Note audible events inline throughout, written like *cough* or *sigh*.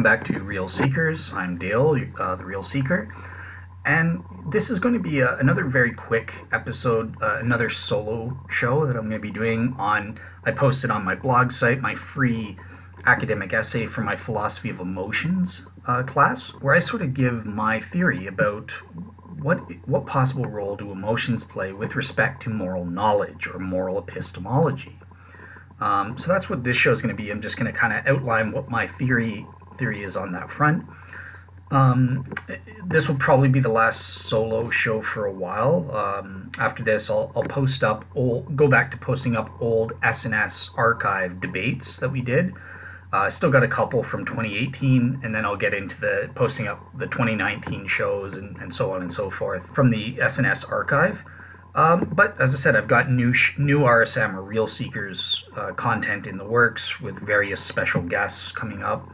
Welcome back to Real Seekers. I'm Dale, uh, the Real Seeker, and this is going to be a, another very quick episode, uh, another solo show that I'm going to be doing on. I posted on my blog site my free academic essay for my philosophy of emotions uh, class, where I sort of give my theory about what what possible role do emotions play with respect to moral knowledge or moral epistemology. Um, so that's what this show is going to be. I'm just going to kind of outline what my theory theory is on that front. Um, this will probably be the last solo show for a while. Um, after this, I'll, I'll post up, old, go back to posting up old SNS archive debates that we did. Uh, I uh, still got a couple from 2018, and then I'll get into the posting up the 2019 shows and, and so on and so forth from the SNS archive. Um, but as I said, I've got new sh- new RSM or Real Seekers uh, content in the works with various special guests coming up.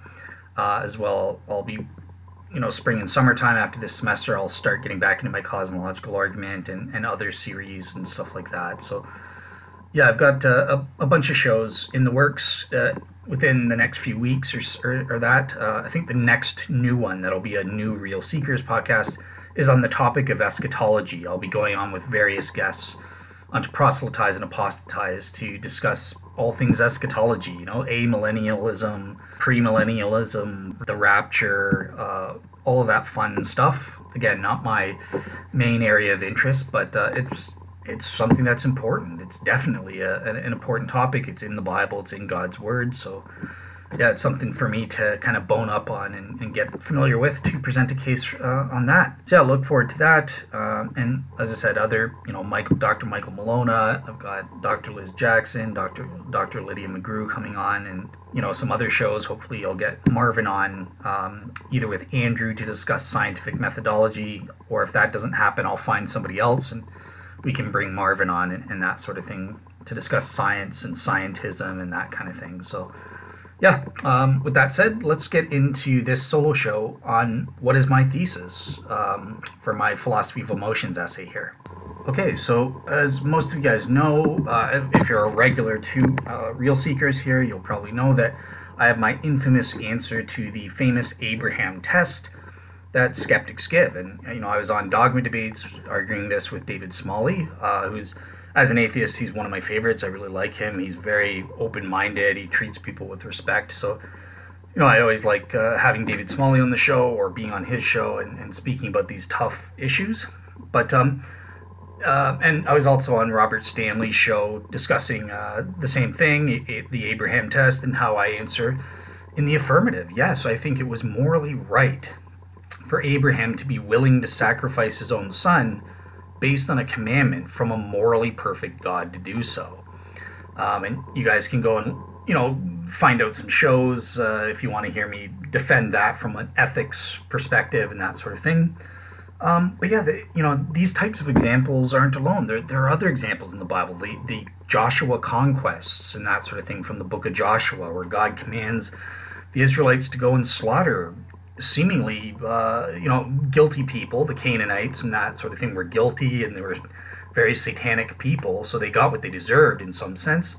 Uh, as well, I'll be, you know, spring and summertime after this semester, I'll start getting back into my cosmological argument and, and other series and stuff like that. So, yeah, I've got uh, a, a, bunch of shows in the works uh, within the next few weeks or, or, or that. Uh, I think the next new one that'll be a new Real Seekers podcast is on the topic of eschatology. I'll be going on with various guests onto proselytize and apostatize to discuss all things eschatology, you know, amillennialism, premillennialism, the rapture, uh, all of that fun stuff. Again, not my main area of interest, but uh, it's it's something that's important. It's definitely a, an, an important topic. It's in the Bible. It's in God's Word. So yeah, it's something for me to kind of bone up on and, and get familiar with to present a case uh, on that. So yeah, look forward to that. Um, and as I said, other you know, Michael, Dr. Michael Milona. I've got Dr. Liz Jackson, Dr. Dr. Lydia McGrew coming on, and you know some other shows. Hopefully, you'll get Marvin on um, either with Andrew to discuss scientific methodology, or if that doesn't happen, I'll find somebody else and we can bring Marvin on and, and that sort of thing to discuss science and scientism and that kind of thing. So yeah, um, with that said, let's get into this solo show on what is my thesis um, for my philosophy of emotions essay here. Okay, so as most of you guys know, uh, if you're a regular to uh, Real Seekers here, you'll probably know that I have my infamous answer to the famous Abraham test that skeptics give. And, you know, I was on Dogma Debates arguing this with David Smalley, uh, who's as an atheist, he's one of my favorites. I really like him. He's very open minded. He treats people with respect. So, you know, I always like uh, having David Smalley on the show or being on his show and, and speaking about these tough issues. But, um, uh, and I was also on Robert Stanley's show discussing uh, the same thing, the Abraham test, and how I answer in the affirmative. Yes, I think it was morally right for Abraham to be willing to sacrifice his own son based on a commandment from a morally perfect God to do so. Um, and you guys can go and you know find out some shows uh, if you want to hear me defend that from an ethics perspective and that sort of thing. Um, but yeah, the, you know these types of examples aren't alone. There, there are other examples in the Bible, the, the Joshua conquests and that sort of thing from the book of Joshua, where God commands the Israelites to go and slaughter seemingly, uh, you know, guilty people, the Canaanites and that sort of thing, were guilty and they were very satanic people, so they got what they deserved in some sense.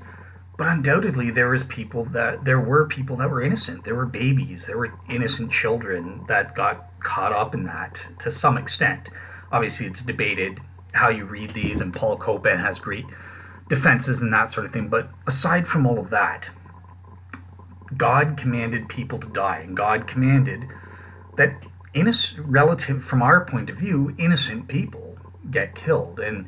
But undoubtedly, there was people that there were people that were innocent. There were babies. There were innocent children that got caught up in that to some extent. Obviously, it's debated how you read these, and Paul Copan has great defenses and that sort of thing. But aside from all of that, God commanded people to die, and God commanded that innocent, relative from our point of view, innocent people get killed. And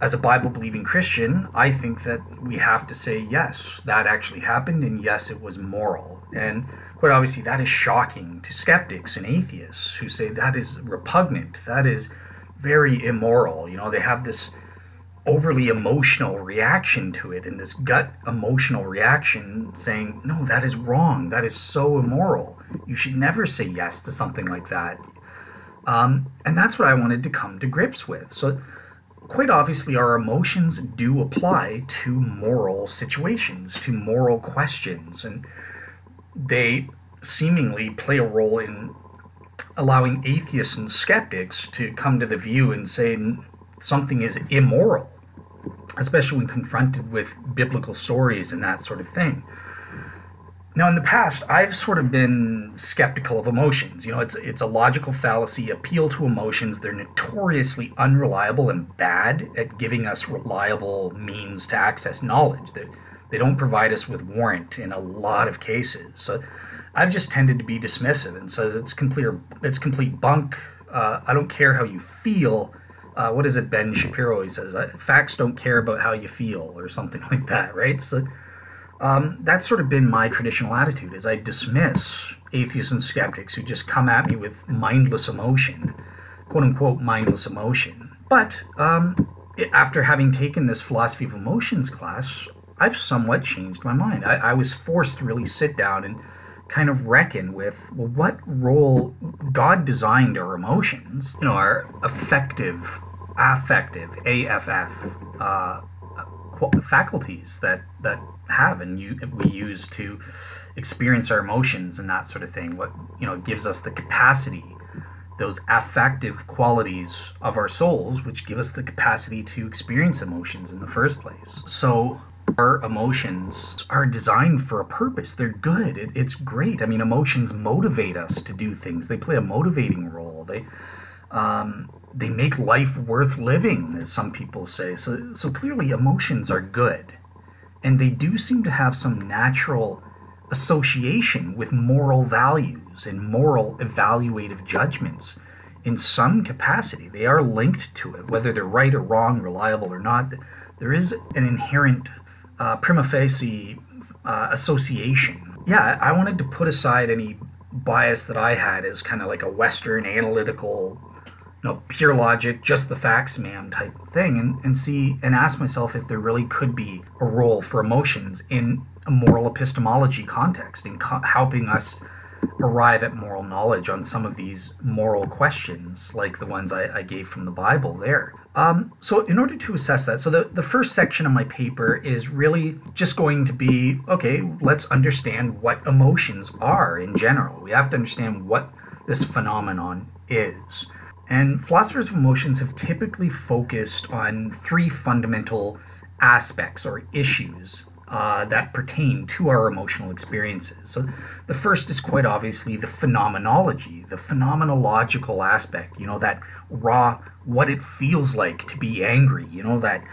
as a Bible believing Christian, I think that we have to say, yes, that actually happened, and yes, it was moral. And quite obviously, that is shocking to skeptics and atheists who say that is repugnant, that is very immoral. You know, they have this overly emotional reaction to it and this gut emotional reaction saying, no, that is wrong, that is so immoral. You should never say yes to something like that. Um, and that's what I wanted to come to grips with. So, quite obviously, our emotions do apply to moral situations, to moral questions, and they seemingly play a role in allowing atheists and skeptics to come to the view and say something is immoral, especially when confronted with biblical stories and that sort of thing Now, in the past, I've sort of been skeptical of emotions. You know, it's it's a logical fallacy. Appeal to emotions. They're notoriously unreliable and bad at giving us reliable means to access knowledge. They, they don't provide us with warrant in a lot of cases. So, I've just tended to be dismissive and says it's complete it's complete bunk. Uh, I don't care how you feel. Uh, what is it? Ben Shapiro he says facts don't care about how you feel or something *laughs* like that, right? So um, that's sort of been my traditional attitude is I dismiss atheists and skeptics who just come at me with mindless emotion, quote unquote mindless emotion. But um, after having taken this philosophy of emotions class, I've somewhat changed my mind. I, I was forced to really sit down and kind of reckon with well, what role God designed our emotions, you know, our affective, affective, AFF uh, faculties that that have and you we use to experience our emotions and that sort of thing. What you know gives us the capacity those affective qualities of our souls which give us the capacity to experience emotions in the first place. So our emotions are designed for a purpose. They're good. It, it's great. I mean emotions motivate us to do things. They play a motivating role. They um, they make life worth living as some people say so so clearly emotions are good and they do seem to have some natural association with moral values and moral evaluative judgments in some capacity. They are linked to it, whether they're right or wrong, reliable or not. There is an inherent uh, prima facie uh, association. Yeah, I wanted to put aside any bias that I had as kind of like a Western analytical know, pure logic, just the facts, man type thing, and, and see and ask myself if there really could be a role for emotions in a moral epistemology context, in co- helping us arrive at moral knowledge on some of these moral questions, like the ones I, I gave from the Bible there. Um, so, in order to assess that, so the, the first section of my paper is really just going to be okay, let's understand what emotions are in general. We have to understand what this phenomenon is. And philosophers of emotions have typically focused on three fundamental aspects or issues uh, that pertain to our emotional experiences. So, the first is quite obviously the phenomenology, the phenomenological aspect, you know, that raw, what it feels like to be angry, you know, that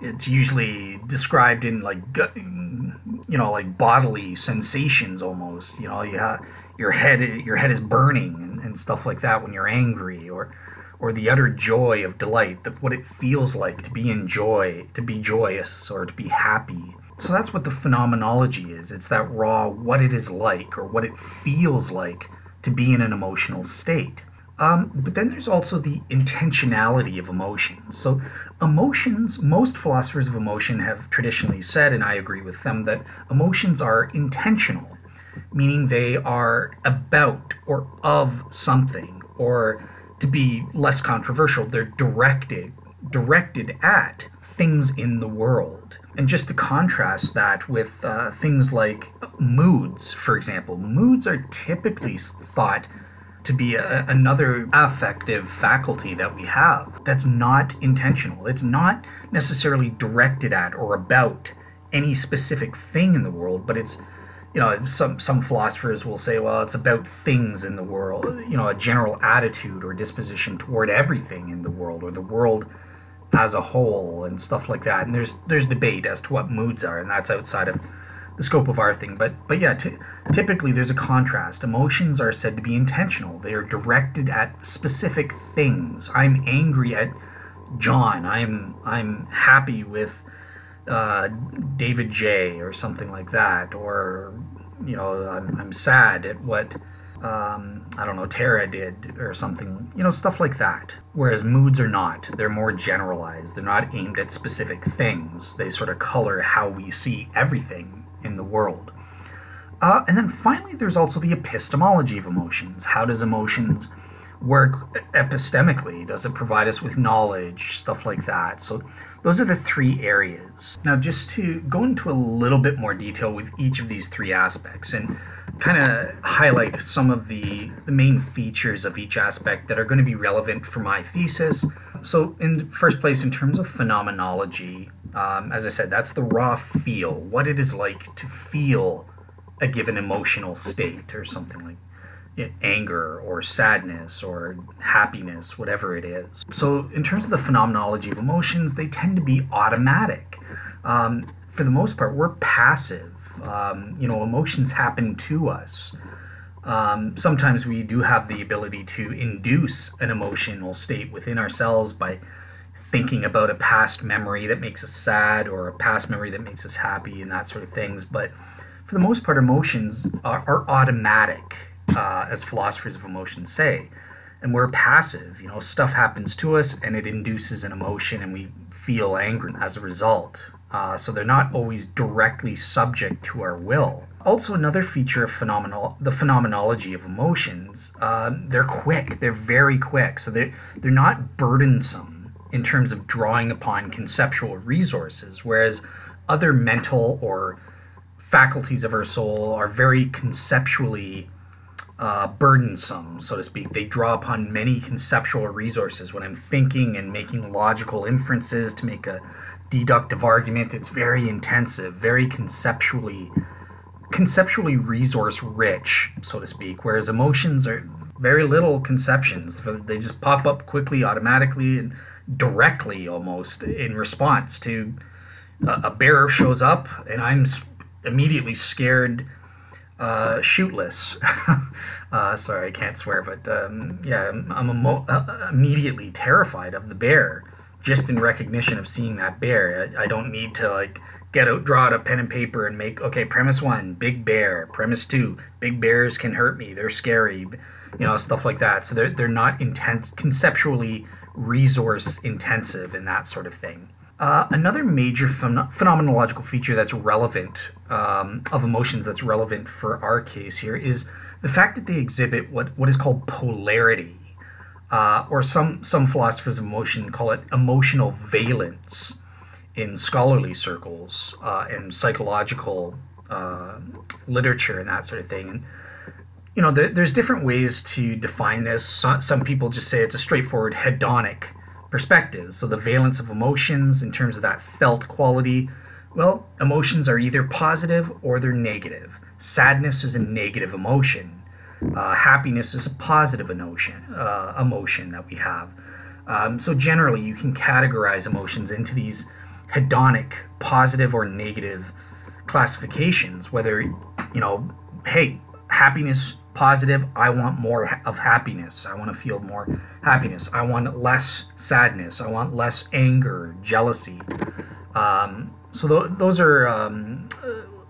it's usually described in like, you know, like bodily sensations almost, you know, you have your head, your head is burning and stuff like that when you're angry or or the utter joy of delight that what it feels like to be in joy to be joyous or to be happy. So that's what the phenomenology is. It's that raw what it is like or what it feels like to be in an emotional state. Um, but then there's also the intentionality of emotions. So emotions most philosophers of emotion have traditionally said and i agree with them that emotions are intentional meaning they are about or of something, or to be less controversial, they're directed directed at things in the world. And just to contrast that with uh, things like moods, for example, moods are typically thought to be a, another affective faculty that we have that's not intentional. It's not necessarily directed at or about any specific thing in the world, but it's you know, some some philosophers will say, well, it's about things in the world, you know, a general attitude or disposition toward everything in the world or the world as a whole and stuff like that. And there's there's debate as to what moods are, and that's outside of the scope of our thing. But but yeah, t- typically there's a contrast. Emotions are said to be intentional. They are directed at specific things. I'm angry at John. I'm I'm happy with uh, David J. or something like that, or you know, I'm, I'm sad at what um, I don't know Tara did or something, you know, stuff like that. Whereas moods are not; they're more generalized. They're not aimed at specific things. They sort of color how we see everything in the world. Uh, and then finally, there's also the epistemology of emotions. How does emotions work epistemically? Does it provide us with knowledge? Stuff like that. So those are the three areas. Now, just to go into a little bit more detail with each of these three aspects and kind of highlight some of the, the main features of each aspect that are going to be relevant for my thesis. So, in first place, in terms of phenomenology, um, as I said, that's the raw feel, what it is like to feel a given emotional state or something like anger or sadness or happiness, whatever it is. So, in terms of the phenomenology of emotions, they tend to be automatic. Um, for the most part, we're passive. Um, you know, emotions happen to us. Um, sometimes we do have the ability to induce an emotional state within ourselves by thinking about a past memory that makes us sad or a past memory that makes us happy and that sort of things. But for the most part, emotions are, are automatic uh, as philosophers of emotion say. And we're passive. You know, stuff happens to us and it induces an emotion and we feel angry as a result. Uh, so they're not always directly subject to our will. Also, another feature of phenomenal the phenomenology of emotions, uh, they're quick. They're very quick. So they're they're not burdensome in terms of drawing upon conceptual resources, whereas other mental or faculties of our soul are very conceptually uh, burdensome, so to speak. They draw upon many conceptual resources. When I'm thinking and making logical inferences to make a deductive argument, it's very intensive, very conceptually conceptually resource rich, so to speak. Whereas emotions are very little conceptions; they just pop up quickly, automatically, and directly almost in response to a, a bear shows up, and I'm immediately scared uh, shootless. *laughs* uh, sorry, I can't swear, but um, yeah, I'm, emo- uh, immediately terrified of the bear just in recognition of seeing that bear. I, I, don't need to like get out, draw out a pen and paper and make okay. Premise one, big bear. Premise two, big bears can hurt me. They're scary. You know, stuff like that. So they're they're not intense conceptually resource intensive and that sort of thing. Uh, another major phen- phenomenological feature that's relevant um, of emotions that's relevant for our case here is the fact that they exhibit what, what is called polarity, uh, or some, some philosophers of emotion call it emotional valence in scholarly circles uh, and psychological uh, literature and that sort of thing. And, you know, there, there's different ways to define this. So, some people just say it's a straightforward hedonic perspectives. So the valence of emotions in terms of that felt quality, well, emotions are either positive or they're negative. Sadness is a negative emotion. Uh, happiness is a positive emotion, uh, emotion that we have. Um, so generally, you can categorize emotions into these hedonic, positive or negative classifications. Whether you know, hey, happiness positive. I want more of happiness. I want to feel more happiness. I want less sadness. I want less anger, jealousy. Um, so th- those are um,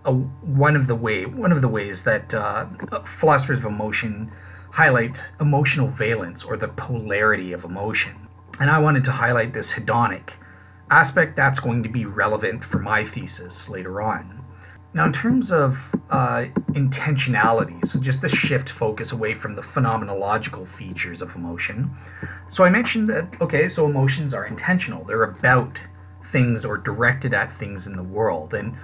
uh, one of the way one of the ways that uh, philosophers of emotion highlight emotional valence or the polarity of emotion. And I wanted to highlight this hedonic aspect that's going to be relevant for my thesis later on. Now, in terms of uh, intentionality, so just the shift focus away from the phenomenological features of emotion. So I mentioned that, okay, so emotions are intentional, they're about things or directed at things in the world. And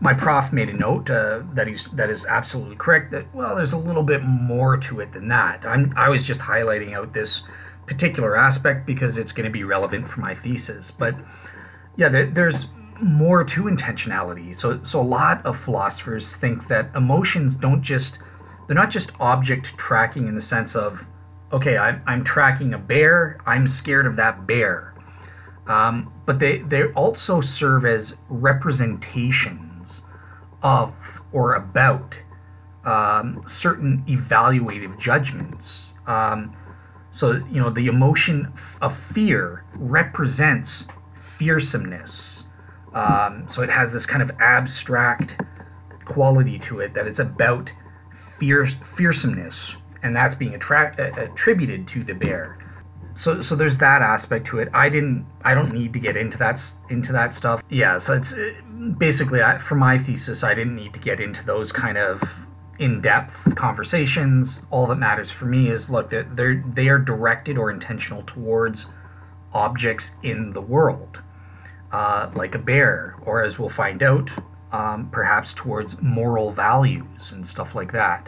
my prof made a note uh, that he's that is absolutely correct. That well, there's a little bit more to it than that. I'm I was just highlighting out this particular aspect because it's going to be relevant for my thesis. But yeah, there, there's more to intentionality. So so a lot of philosophers think that emotions don't just they're not just object tracking in the sense of okay, I'm, I'm tracking a bear, I'm scared of that bear. Um, but they, they also serve as representations of or about um, certain evaluative judgments. Um, so, you know, the emotion of fear represents fearsomeness um, so it has this kind of abstract quality to it that it's about fierce fearsomeness, and that's being attract, uh, attributed to the bear. So, so there's that aspect to it. I didn't, I don't need to get into that into that stuff. Yeah, so it's uh, basically I, for my thesis, I didn't need to get into those kind of in-depth conversations. All that matters for me is look that they're they are directed or intentional towards objects in the world uh, like a bear, or as we'll find out, um, perhaps towards moral values and stuff like that.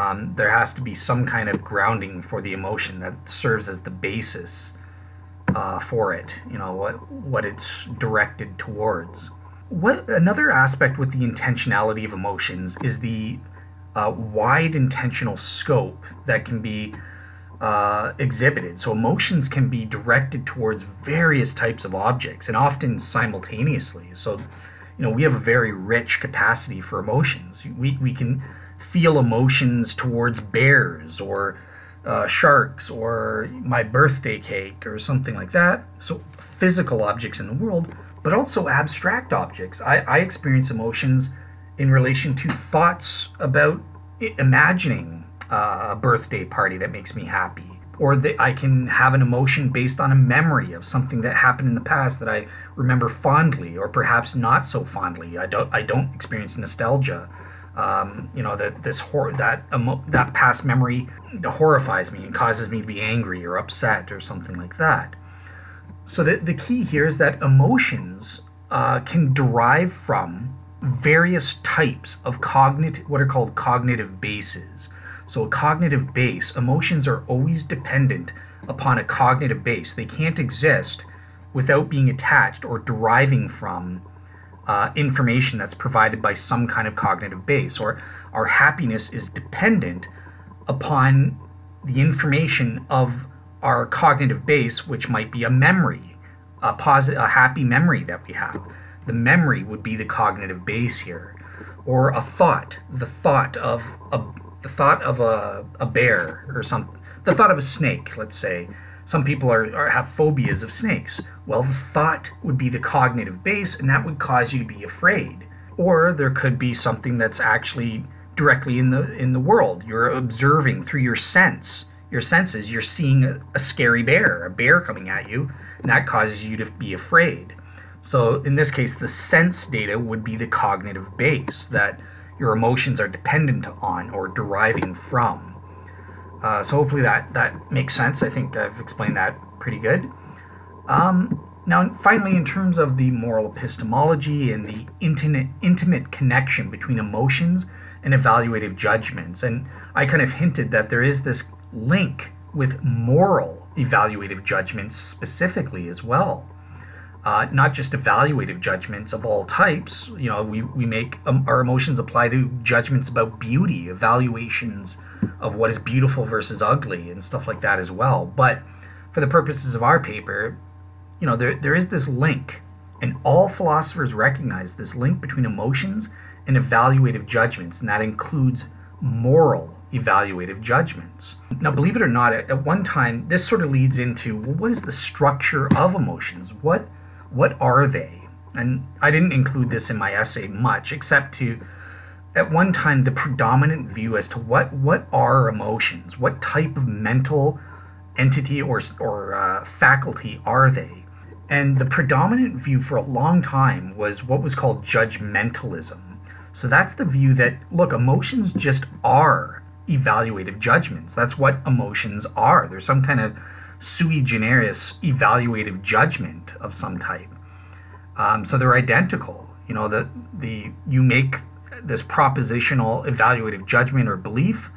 Um, there has to be some kind of grounding for the emotion that serves as the basis uh, for it. You know what what it's directed towards. what another aspect with the intentionality of emotions is the uh, wide intentional scope that can be uh, exhibited. So emotions can be directed towards various types of objects and often simultaneously. So, you know, we have a very rich capacity for emotions. We, we can feel emotions towards bears or uh, sharks or my birthday cake or something like that. So, physical objects in the world, but also abstract objects. I, I experience emotions in relation to thoughts about imagining uh, a birthday party that makes me happy. Or that I can have an emotion based on a memory of something that happened in the past that I remember fondly, or perhaps not so fondly. I don't. I don't experience nostalgia. Um, you know that this hor- that emo- that past memory horrifies me and causes me to be angry or upset or something like that. So the the key here is that emotions uh, can derive from various types of cognitive what are called cognitive bases. So, a cognitive base, emotions are always dependent upon a cognitive base. They can't exist without being attached or deriving from uh, information that's provided by some kind of cognitive base. Or our happiness is dependent upon the information of our cognitive base, which might be a memory, a, positive, a happy memory that we have. The memory would be the cognitive base here. Or a thought, the thought of a the thought of a, a bear or some the thought of a snake let's say. Some people are, are have phobias of snakes. Well the thought would be the cognitive base and that would cause you to be afraid. Or there could be something that's actually directly in the in the world. You're observing through your sense your senses. You're seeing a, a scary bear a bear coming at you and that causes you to be afraid. So in this case the sense data would be the cognitive base that your emotions are dependent on or deriving from. Uh, so hopefully that that makes sense. I think I've explained that pretty good. Um, now, finally, in terms of the moral epistemology and the intimate intimate connection between emotions and evaluative judgments, and I kind of hinted that there is this link with moral evaluative judgments specifically as well uh, not just evaluative judgments of all types. You know, we, we make um, our emotions apply to judgments about beauty, evaluations of what is beautiful versus ugly, and stuff like that as well. But for the purposes of our paper, you know, there, there is this link, and all philosophers recognize this link between emotions and evaluative judgments, and that includes moral evaluative judgments. Now, believe it or not, at, one time, this sort of leads into well, what is the structure of emotions? What what are they? And I didn't include this in my essay much, except to at one time the predominant view as to what what are emotions, what type of mental entity or or uh, faculty are they? And the predominant view for a long time was what was called judgmentalism. So that's the view that look, emotions just are evaluative judgments. That's what emotions are. There's some kind of sui generis evaluative judgment of some type. Um, so they're identical. You know, the, the you make this propositional evaluative judgment or belief,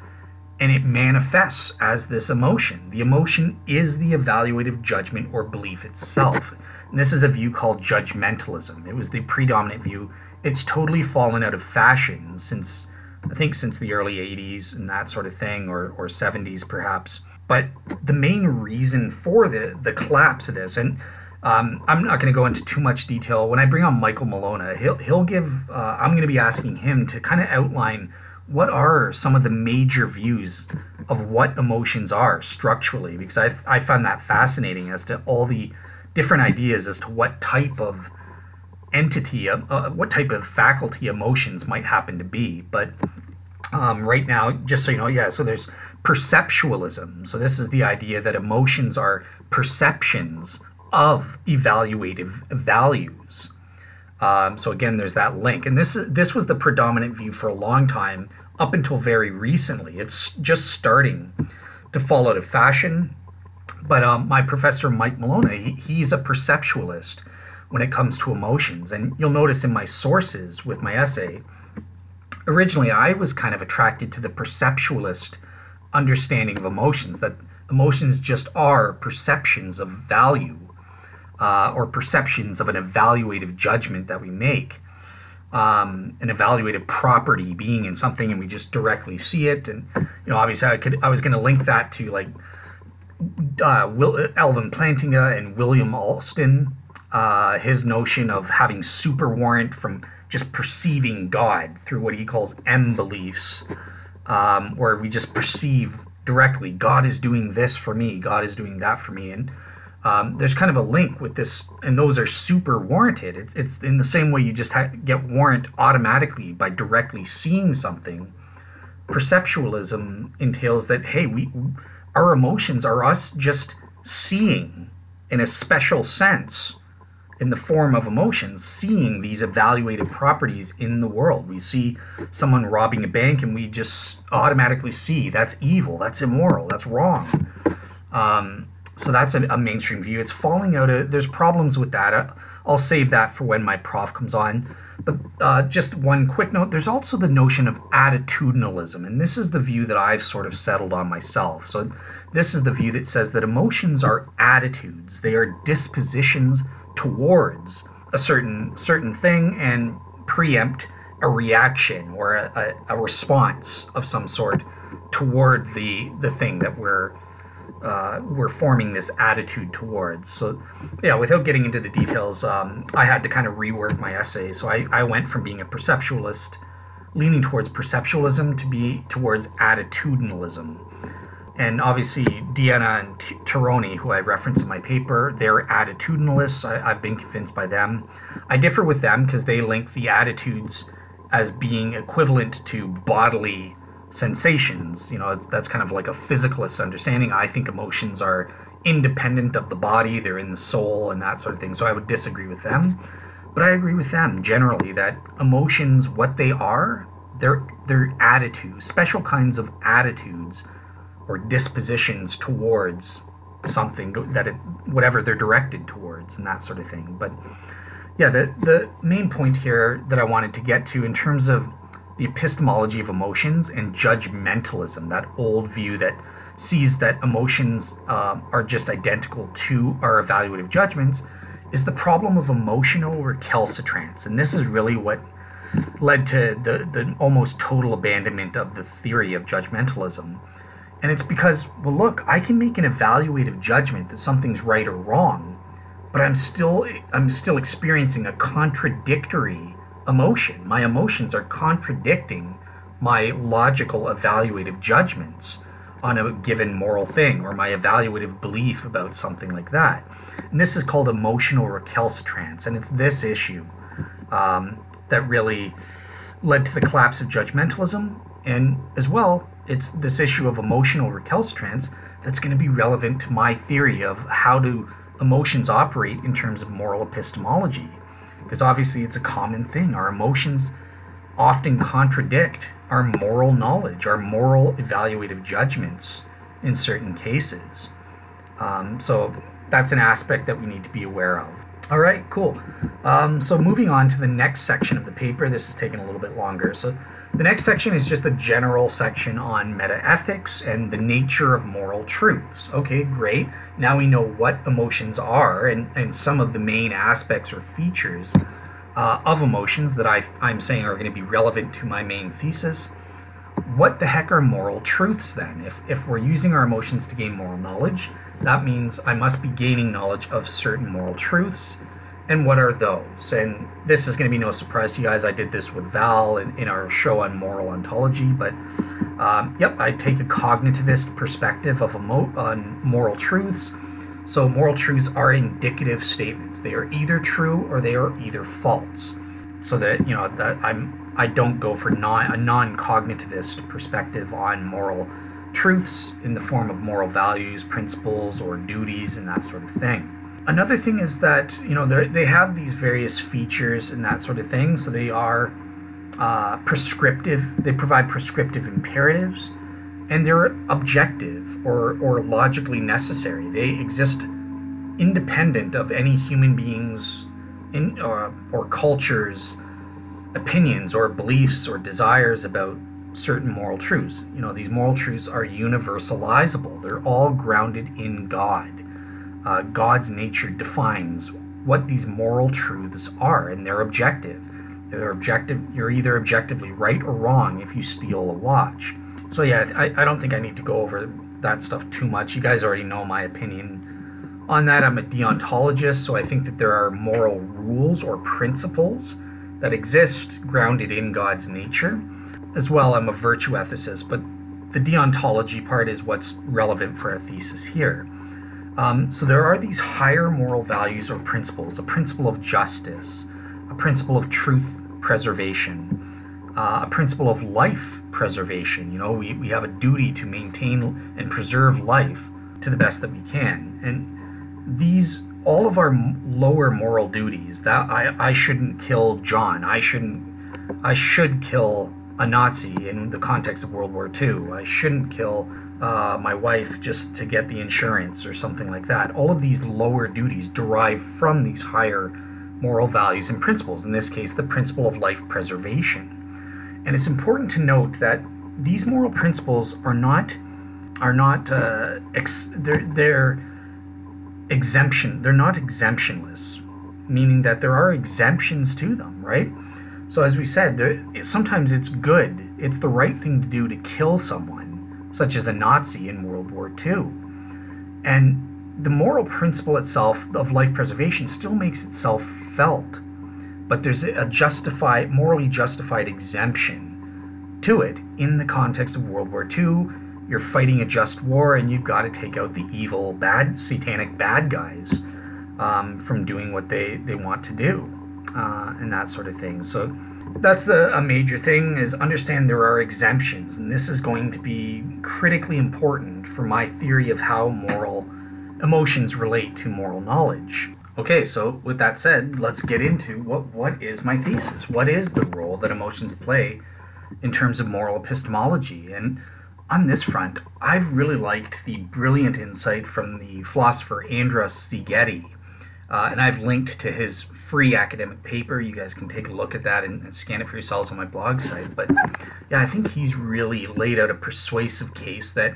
and it manifests as this emotion. The emotion is the evaluative judgment or belief itself. And this is a view called judgmentalism. It was the predominant view. It's totally fallen out of fashion since I think since the early 80s and that sort of thing, or, or 70s perhaps. But the main reason for the, the collapse of this, and um, I'm not going to go into too much detail. When I bring on Michael Milona, he'll, he'll give, uh, I'm going to be asking him to kind of outline what are some of the major views of what emotions are structurally, because I, I found that fascinating as to all the different ideas as to what type of entity, uh, uh, what type of faculty emotions might happen to be. But um, right now, just so you know, yeah, so there's perceptualism. So, this is the idea that emotions are perceptions of evaluative values. Um, so again, there's that link, and this this was the predominant view for a long time, up until very recently. It's just starting to fall out of fashion. But um, my professor Mike Milona, he, he's a perceptualist when it comes to emotions, and you'll notice in my sources with my essay. Originally, I was kind of attracted to the perceptualist understanding of emotions, that emotions just are perceptions of value. uh, or perceptions of an evaluative judgment that we make. Um, an evaluative property being in something and we just directly see it and you know obviously I could I was going to link that to like uh, Will, Alvin Plantinga and William Alston uh, his notion of having super warrant from just perceiving God through what he calls M beliefs, um, where we just perceive directly God is doing this for me, God is doing that for me, and um, there's kind of a link with this, and those are super warranted. It's, it's in the same way you just ha- get warrant automatically by directly seeing something. Perceptualism entails that hey, we our emotions are us just seeing in a special sense in the form of emotions, seeing these evaluated properties in the world. We see someone robbing a bank and we just automatically see that's evil, that's immoral, that's wrong. Um, so that's a, a, mainstream view. It's falling out of, there's problems with that. Uh, I'll save that for when my prof comes on. But uh, just one quick note there's also the notion of attitudinalism, and this is the view that I've sort of settled on myself. So, this is the view that says that emotions are attitudes, they are dispositions towards a certain certain thing and preempt a reaction or a, a, a response of some sort toward the the thing that we're uh, we're forming this attitude towards. So, yeah, without getting into the details, um, I had to kind of rework my essay. So I, I went from being a perceptualist, leaning towards perceptualism, to be towards attitudinalism and obviously Deonna and T- Teroni, who I referenced in my paper, they're attitudinalists. I, have been convinced by them. I differ with them because they link the attitudes as being equivalent to bodily sensations. You know, that's kind of like a physicalist understanding. I think emotions are independent of the body; they're in the soul and that sort of thing. So I would disagree with them, but I agree with them generally that emotions, what they are, they're they're attitudes, special kinds of attitudes or dispositions towards something that it whatever they're directed towards and that sort of thing. But yeah the the main point here that i wanted to get to in terms of the epistemology of emotions and judgmentalism that old view that sees that emotions uh, are just identical to our evaluative judgments is the problem of emotional recalcitrance. And this is really what led to the, the almost total abandonment of the theory of judgmentalism and it's because, well, look, I can make an evaluative judgment that something's right or wrong, but I'm still I'm still experiencing a contradictory emotion. My emotions are contradicting my logical evaluative judgments on a given moral thing or my evaluative belief about something like that. And this is called emotional recalcitrance, and it's this issue um, that really led to the collapse of judgmentalism, and as well it's this issue of emotional recalcitrance that's going to be relevant to my theory of how do emotions operate in terms of moral epistemology. Because obviously it's a common thing. Our emotions often contradict our moral knowledge our moral evaluative judgments in certain cases. Um, so that's an aspect that we need to be aware of. All right cool. Um, so moving on to the next section of the paper. This is taking a little bit longer. So the next section is just a general section on metaethics and the nature of moral truths. Okay, great. Now we know what emotions are and, and some of the main aspects or features uh, of emotions that I, I'm saying are going to be relevant to my main thesis. What the heck are moral truths then? If, if we're using our emotions to gain moral knowledge, that means I must be gaining knowledge of certain moral truths and what are those? And this is going to be no surprise to you guys. I did this with Val in, in our show on moral ontology, but um, yep, I take a cognitivist perspective of emo- on moral truths. So moral truths are indicative statements. They are either true or they are either false. So that you know that I'm I don't go for non, a non-cognitivist perspective on moral truths in the form of moral values, principles, or duties, and that sort of thing. Another thing is that you know they have these various features and that sort of thing. So they are uh, prescriptive. They provide prescriptive imperatives, and they're objective or or logically necessary. They exist independent of any human beings in uh, or cultures opinions or beliefs or desires about certain moral truths. You know, these moral truths are universalizable. They're all grounded in God uh, God's nature defines what these moral truths are, and they're objective. They're objective. You're either objectively right or wrong if you steal a watch. So yeah, I, I don't think I need to go over that stuff too much. You guys already know my opinion on that. I'm a deontologist, so I think that there are moral rules or principles that exist grounded in God's nature. As well, I'm a virtue ethicist, but the deontology part is what's relevant for our thesis here. Um, so there are these higher moral values or principles a principle of justice, a principle of truth preservation, uh, a principle of life preservation. You know, we, we have a duty to maintain and preserve life to the best that we can. And these, all of our lower moral duties, that I, I shouldn't kill John, I shouldn't, I should kill a Nazi in the context of World War II. I shouldn't kill uh, my wife just to get the insurance or something like that. All of these lower duties derive from these higher moral values and principles, in this case, the principle of life preservation. And it's important to note that these moral principles are not are not uh, ex- they're, they're exemption they're not exemptionless meaning that there are exemptions to them right so as we said, there, sometimes it's good. It's the right thing to do to kill someone, such as a Nazi in World War II. And the moral principle itself of life preservation still makes itself felt, but there's a justified, morally justified exemption to it in the context of World War II. You're fighting a just war, and you've got to take out the evil, bad, satanic bad guys um, from doing what they, they want to do uh, and that sort of thing. So that's a, a, major thing is understand there are exemptions, and this is going to be critically important for my theory of how moral emotions relate to moral knowledge. Okay, so with that said, let's get into what what is my thesis? What is the role that emotions play in terms of moral epistemology? And on this front, I've really liked the brilliant insight from the philosopher Andras Szigeti, uh, and I've linked to his free academic paper. You guys can take a look at that and, and, scan it for yourselves on my blog site. But yeah, I think he's really laid out a persuasive case that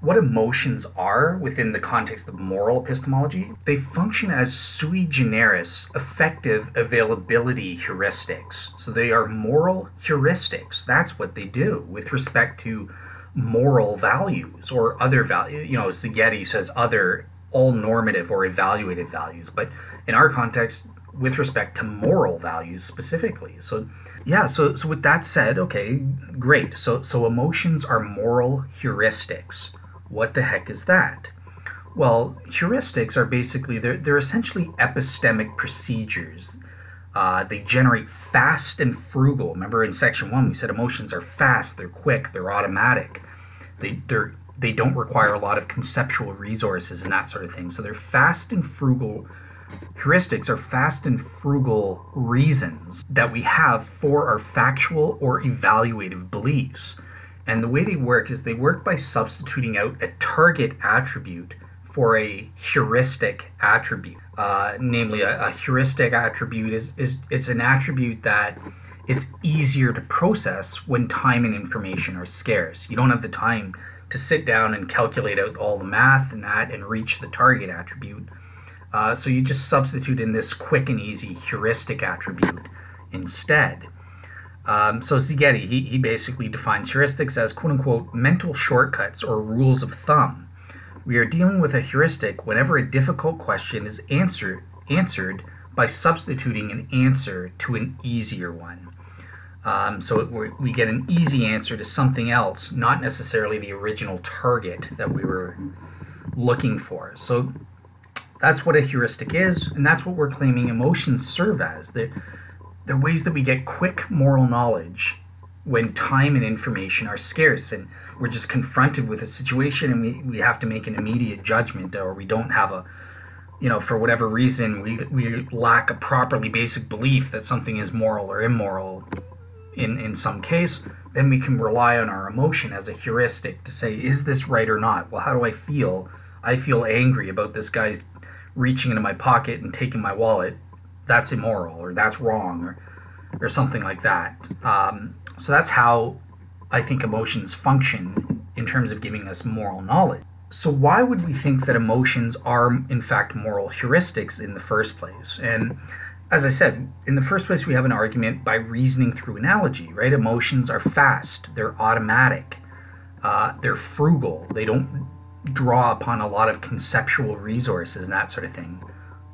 what emotions are within the context of moral epistemology, they function as sui generis affective availability heuristics. So they are moral heuristics. That's what they do with respect to moral values or other value. You know, Szigeti says other all normative or evaluated values, but in our context, with respect to moral values specifically. So yeah, so so with that said, okay, great. So so emotions are moral heuristics. What the heck is that? Well, heuristics are basically they're they're essentially epistemic procedures. Uh, they generate fast and frugal. Remember in section one we said emotions are fast, they're quick, they're automatic. They they're they don't require a lot of conceptual resources and that sort of thing. So they're fast and frugal heuristics are fast and frugal reasons that we have for our factual or evaluative beliefs. And the way they work is they work by substituting out a target attribute for a heuristic attribute. Uh, namely, a, a, heuristic attribute is, is it's an attribute that it's easier to process when time and information are scarce. You don't have the time to sit down and calculate out all the math and that and reach the target attribute. Uh, so you just substitute in this quick and easy heuristic attribute instead. Um, so Szigeti, he, he basically defines heuristics as quote unquote mental shortcuts or rules of thumb. We are dealing with a heuristic whenever a difficult question is answered answered by substituting an answer to an easier one. Um, so it, we get an easy answer to something else, not necessarily the original target that we were looking for. So that's what a heuristic is, and that's what we're claiming emotions serve as. They're, they're ways that we get quick moral knowledge when time and information are scarce and we're just confronted with a situation and we, we have to make an immediate judgment or we don't have a you know for whatever reason we, we lack a properly basic belief that something is moral or immoral in in some case then we can rely on our emotion as a heuristic to say is this right or not well how do i feel i feel angry about this guy's reaching into my pocket and taking my wallet, that's immoral or that's wrong or, or something like that. Um, so that's how I think emotions function in terms of giving us moral knowledge. so why would we think that emotions are in fact moral heuristics in the first place? And as I said, in the first place, we have an argument by reasoning through analogy, right? Emotions are fast, they're automatic, uh, they're frugal, they don't draw upon a lot of conceptual resources and that sort of thing.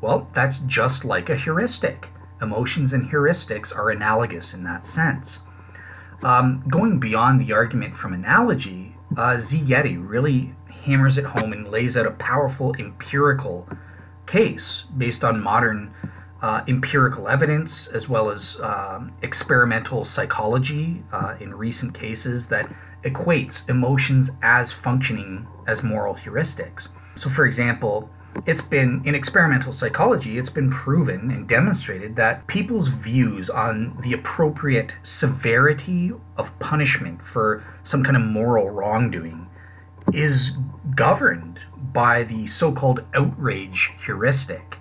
Well, that's just like a heuristic. Emotions and heuristics are analogous in that sense. Um, going beyond the argument from analogy, uh, really hammers it home and lays out a powerful empirical case based on modern uh, empirical evidence as well as um, experimental psychology uh, in recent cases that equates emotions as functioning as moral heuristics. So, for example, it's been in experimental psychology, it's been proven and demonstrated that people's views on the appropriate severity of punishment for some kind of moral wrongdoing is governed by the so called outrage heuristic.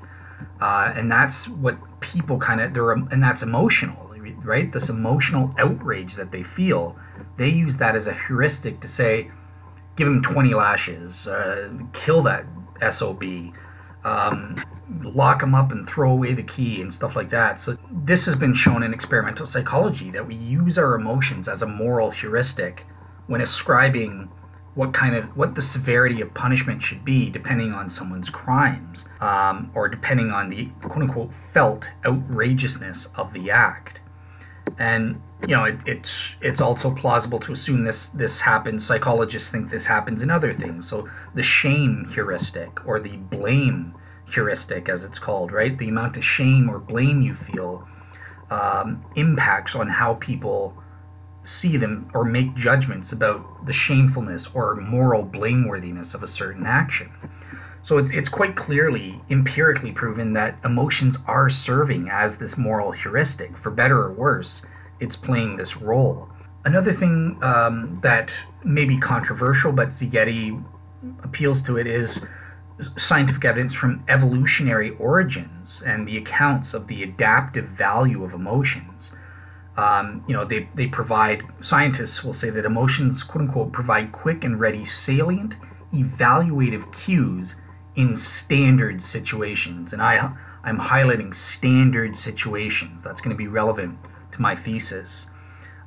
Uh, and that's what people kind of, they're, and that's emotional, right? This emotional outrage that they feel, they use that as a heuristic to say, give him 20 lashes, uh, kill that SOB, um, lock him up and throw away the key and stuff like that. So, this has been shown in experimental psychology that we use our emotions as a moral heuristic when ascribing what kind of what the severity of punishment should be depending on someone's crimes um, or depending on the quote unquote felt outrageousness of the act. And you know it, it's it's also plausible to assume this this happens psychologists think this happens in other things. So the shame heuristic or the blame heuristic as it's called right? The amount of shame or blame you feel um, impacts on how people see them or make judgments about the shamefulness or moral blameworthiness of a certain action. So it's, it's quite clearly empirically proven that emotions are serving as this moral heuristic. For better or worse, it's playing this role. Another thing um, that may be controversial, but Szigeti appeals to it, is scientific evidence from evolutionary origins and the accounts of the adaptive value of emotions. Um, you know, they, they provide, scientists will say that emotions, quote unquote, provide quick and ready, salient, evaluative cues in standard situations. And I, I'm highlighting standard situations. That's going to be relevant to my thesis.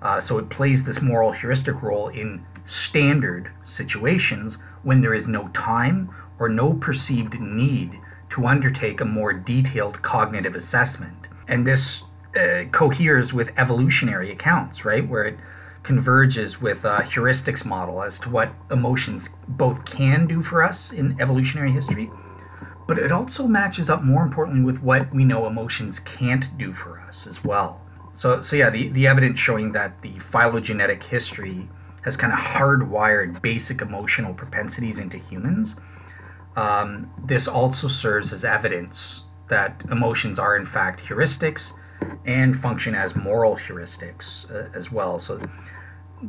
Uh, so it plays this moral heuristic role in standard situations when there is no time or no perceived need to undertake a more detailed cognitive assessment. And this uh, coheres with evolutionary accounts, right? Where it converges with a heuristics model as to what emotions both can do for us in evolutionary history, but it also matches up more importantly with what we know emotions can't do for us as well. So, so yeah, the, the evidence showing that the phylogenetic history has kind of hardwired basic emotional propensities into humans. Um, this also serves as evidence that emotions are in fact heuristics and function as moral heuristics uh, as well. So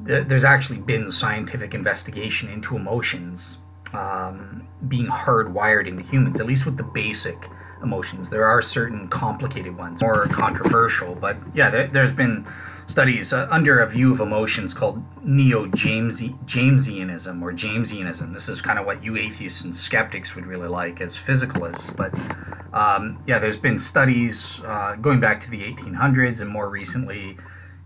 th- there's actually been scientific investigation into emotions um, being hardwired into humans, at least with the basic emotions. There are certain complicated ones, more controversial, but yeah, there, has been studies uh, under a view of emotions called neo-Jamesianism or Jamesianism. This is kind of what you atheists and skeptics would really like as physicalists, but um, yeah, there's been studies uh, going back to the 1800s and more recently,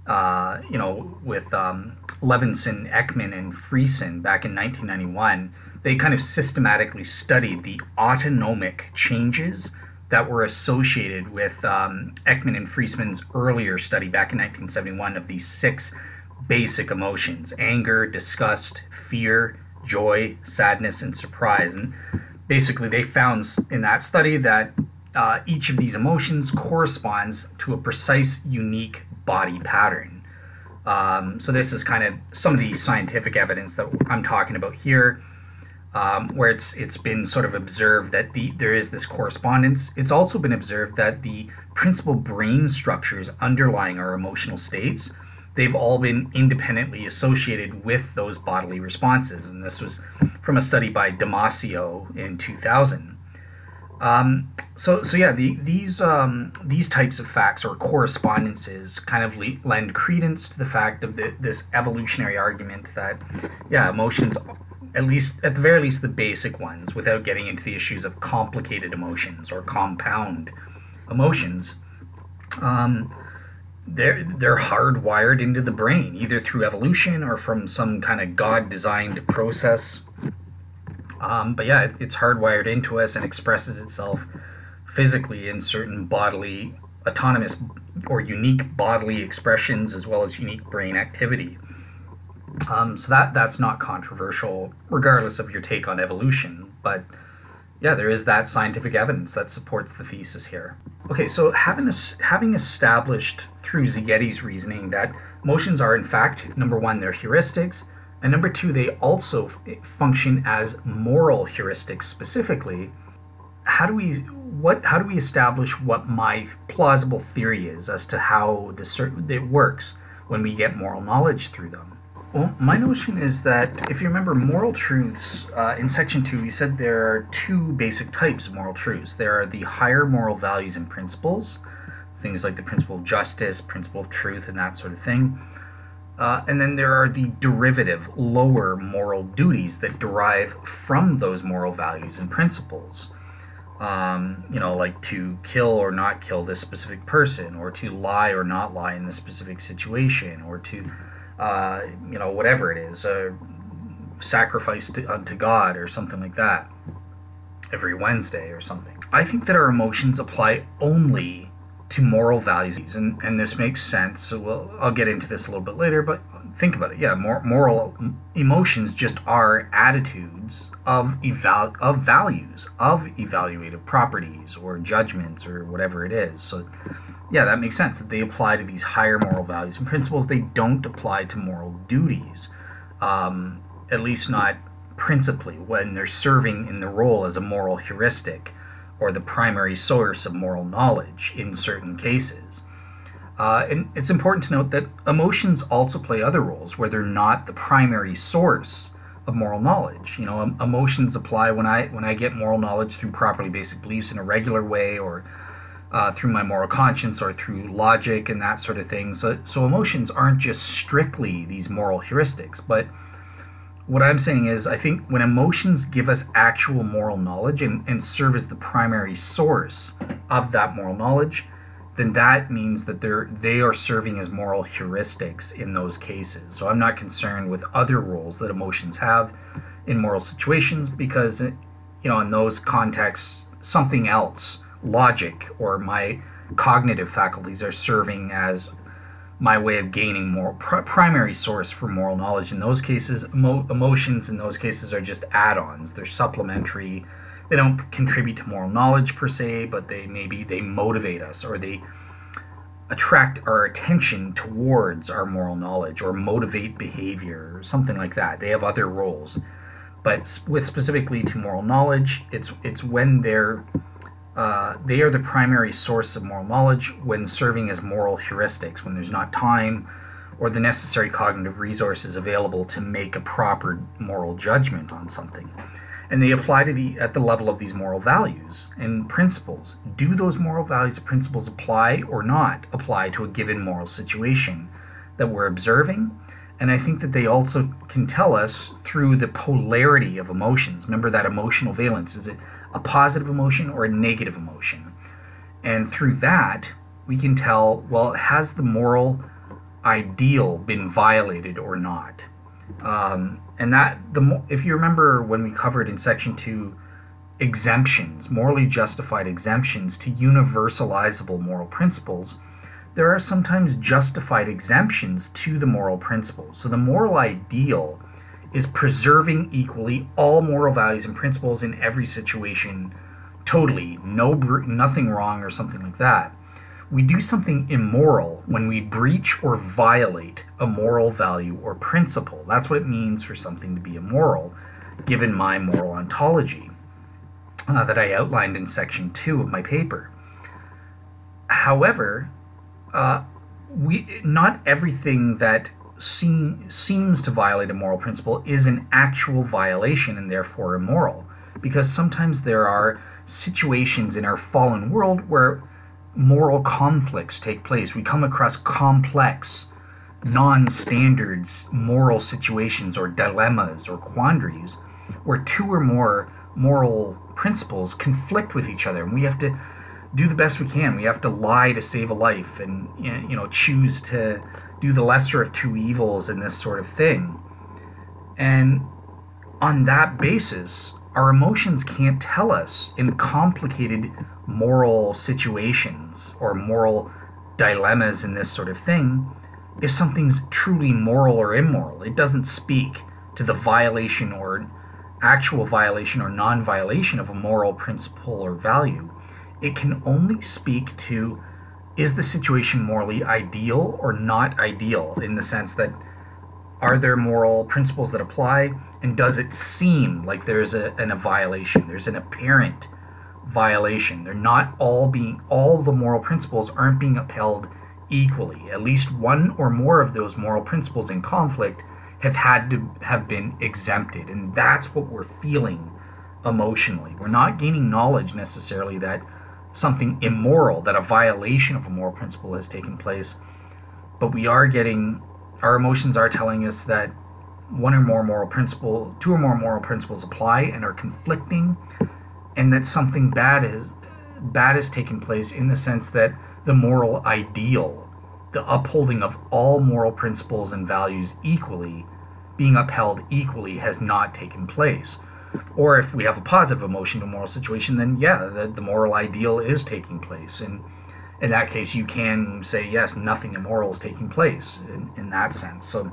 uh, you know, with um, Levenson, Ekman, and Friesen back in 1991. They kind of systematically studied the autonomic changes that were associated with um, Ekman and Friesen's earlier study back in 1971 of these six basic emotions anger, disgust, fear, joy, sadness, and surprise. And basically, they found in that study that uh, each of these emotions corresponds to a precise, unique body pattern. Um, so, this is kind of some of the scientific evidence that I'm talking about here um, where it's it's been sort of observed that the there is this correspondence. It's also been observed that the principal brain structures underlying our emotional states they've all been independently associated with those bodily responses, and this was from a study by Damasio in 2000. Um, so, so yeah, the, these um, these types of facts or correspondences kind of le- lend credence to the fact of the, this evolutionary argument that, yeah, emotions at least at the very least the basic ones without getting into the issues of complicated emotions or compound emotions. Um, they're they're hardwired into the brain either through evolution or from some kind of god designed process. Um, but yeah it, it's hardwired into us and expresses itself physically in certain bodily autonomous or unique bodily expressions as well as unique brain activity um, so that that's not controversial regardless of your take on evolution but yeah, there is that scientific evidence that supports the thesis here. Okay, so having having established through Szigeti's reasoning that emotions are in fact number one they're heuristics, and number two they also function as moral heuristics specifically. How do we what how do we establish what my plausible theory is as to how this it works when we get moral knowledge through them? Well, my notion is that if you remember moral truths, uh, in section two, we said there are two basic types of moral truths. There are the higher moral values and principles, things like the principle of justice, principle of truth, and that sort of thing. Uh, and then there are the derivative, lower moral duties that derive from those moral values and principles. Um, you know, like to kill or not kill this specific person, or to lie or not lie in this specific situation, or to uh, you know, whatever it is, a sacrifice to, unto God or something like that every Wednesday or something. I think that our emotions apply only to moral values, and, and this makes sense. So we'll, I'll get into this a little bit later, but think about it. Yeah, mor- moral emotions just are attitudes of eval- of values, of evaluative properties or judgments or whatever it is. So yeah, that makes sense that they apply to these higher moral values and principles. They don't apply to moral duties, um, at least not principally when they're serving in the role as a moral heuristic or the primary source of moral knowledge in certain cases. Uh, and it's important to note that emotions also play other roles where they're not the primary source of moral knowledge. You know, emotions apply when I when I get moral knowledge through properly basic beliefs in a regular way or uh, through my moral conscience or through logic and that sort of thing. So, so emotions aren't just strictly these moral heuristics, but what I'm saying is, I think when emotions give us actual moral knowledge and, and serve as the primary source of that moral knowledge, then that means that they're they are serving as moral heuristics in those cases. So I'm not concerned with other roles that emotions have in moral situations because you know in those contexts something else logic or my cognitive faculties are serving as my way of gaining more pr- primary source for moral knowledge. In those cases emo- emotions in those cases are just add-ons. They're supplementary. They don't contribute to moral knowledge per se but they maybe they motivate us or they attract our attention towards our moral knowledge or motivate behavior or something like that. They have other roles. But with specifically to moral knowledge it's it's when they're uh, they are the primary source of moral knowledge when serving as moral heuristics, when there's not time or the necessary cognitive resources available to make a proper moral judgment on something. And they apply to the at the level of these moral values and principles. Do those moral values and principles apply or not apply to a given moral situation that we're observing? And I think that they also can tell us through the polarity of emotions. Remember that emotional valence. Is it a positive emotion or a negative emotion. And through that, we can tell well, has the moral ideal been violated or not? Um, and that, the if you remember when we covered in section two, exemptions, morally justified exemptions to universalizable moral principles, there are sometimes justified exemptions to the moral principles. So the moral ideal is preserving equally all moral values and principles in every situation. Totally. No nothing wrong or something like that. We do something immoral when we breach or violate a moral value or principle. That's what it means for something to be immoral given my moral ontology uh, that i outlined in section 2 of my paper. However uh, we not everything that seem, seems to violate a moral principle is an actual violation and therefore immoral. Because sometimes there are situations in our fallen world where moral conflicts take place. We come across complex non standards moral situations or dilemmas or quandaries where two or more moral principles conflict with each other and we have to do the best we can we have to lie to save a life and you know choose to do the lesser of two evils and this sort of thing and on that basis our emotions can't tell us in complicated moral situations or moral dilemmas and this sort of thing if something's truly moral or immoral. It doesn't speak to the violation or actual violation or non violation of a moral principle or value. It can only speak to is the situation morally ideal or not ideal in the sense that are there moral principles that apply and does it seem like there's a, an, a violation there's an apparent violation they're not all being all the moral principles aren't being upheld equally. At least one or more of those moral principles in conflict have had to have been exempted. And that's what we're feeling emotionally. We're not gaining knowledge necessarily that something immoral, that a violation of a moral principle has taken place, but we are getting, our emotions are telling us that one or more moral principle, two or more moral principles apply and are conflicting, and that something bad is bad has taken place in the sense that the moral ideal, the upholding of all moral principles and values equally, being upheld equally, has not taken place. Or if we have a positive emotion to moral situation, then yeah, the, the moral ideal is taking place. And in that case, you can say, yes, nothing immoral is taking place in, in that sense. So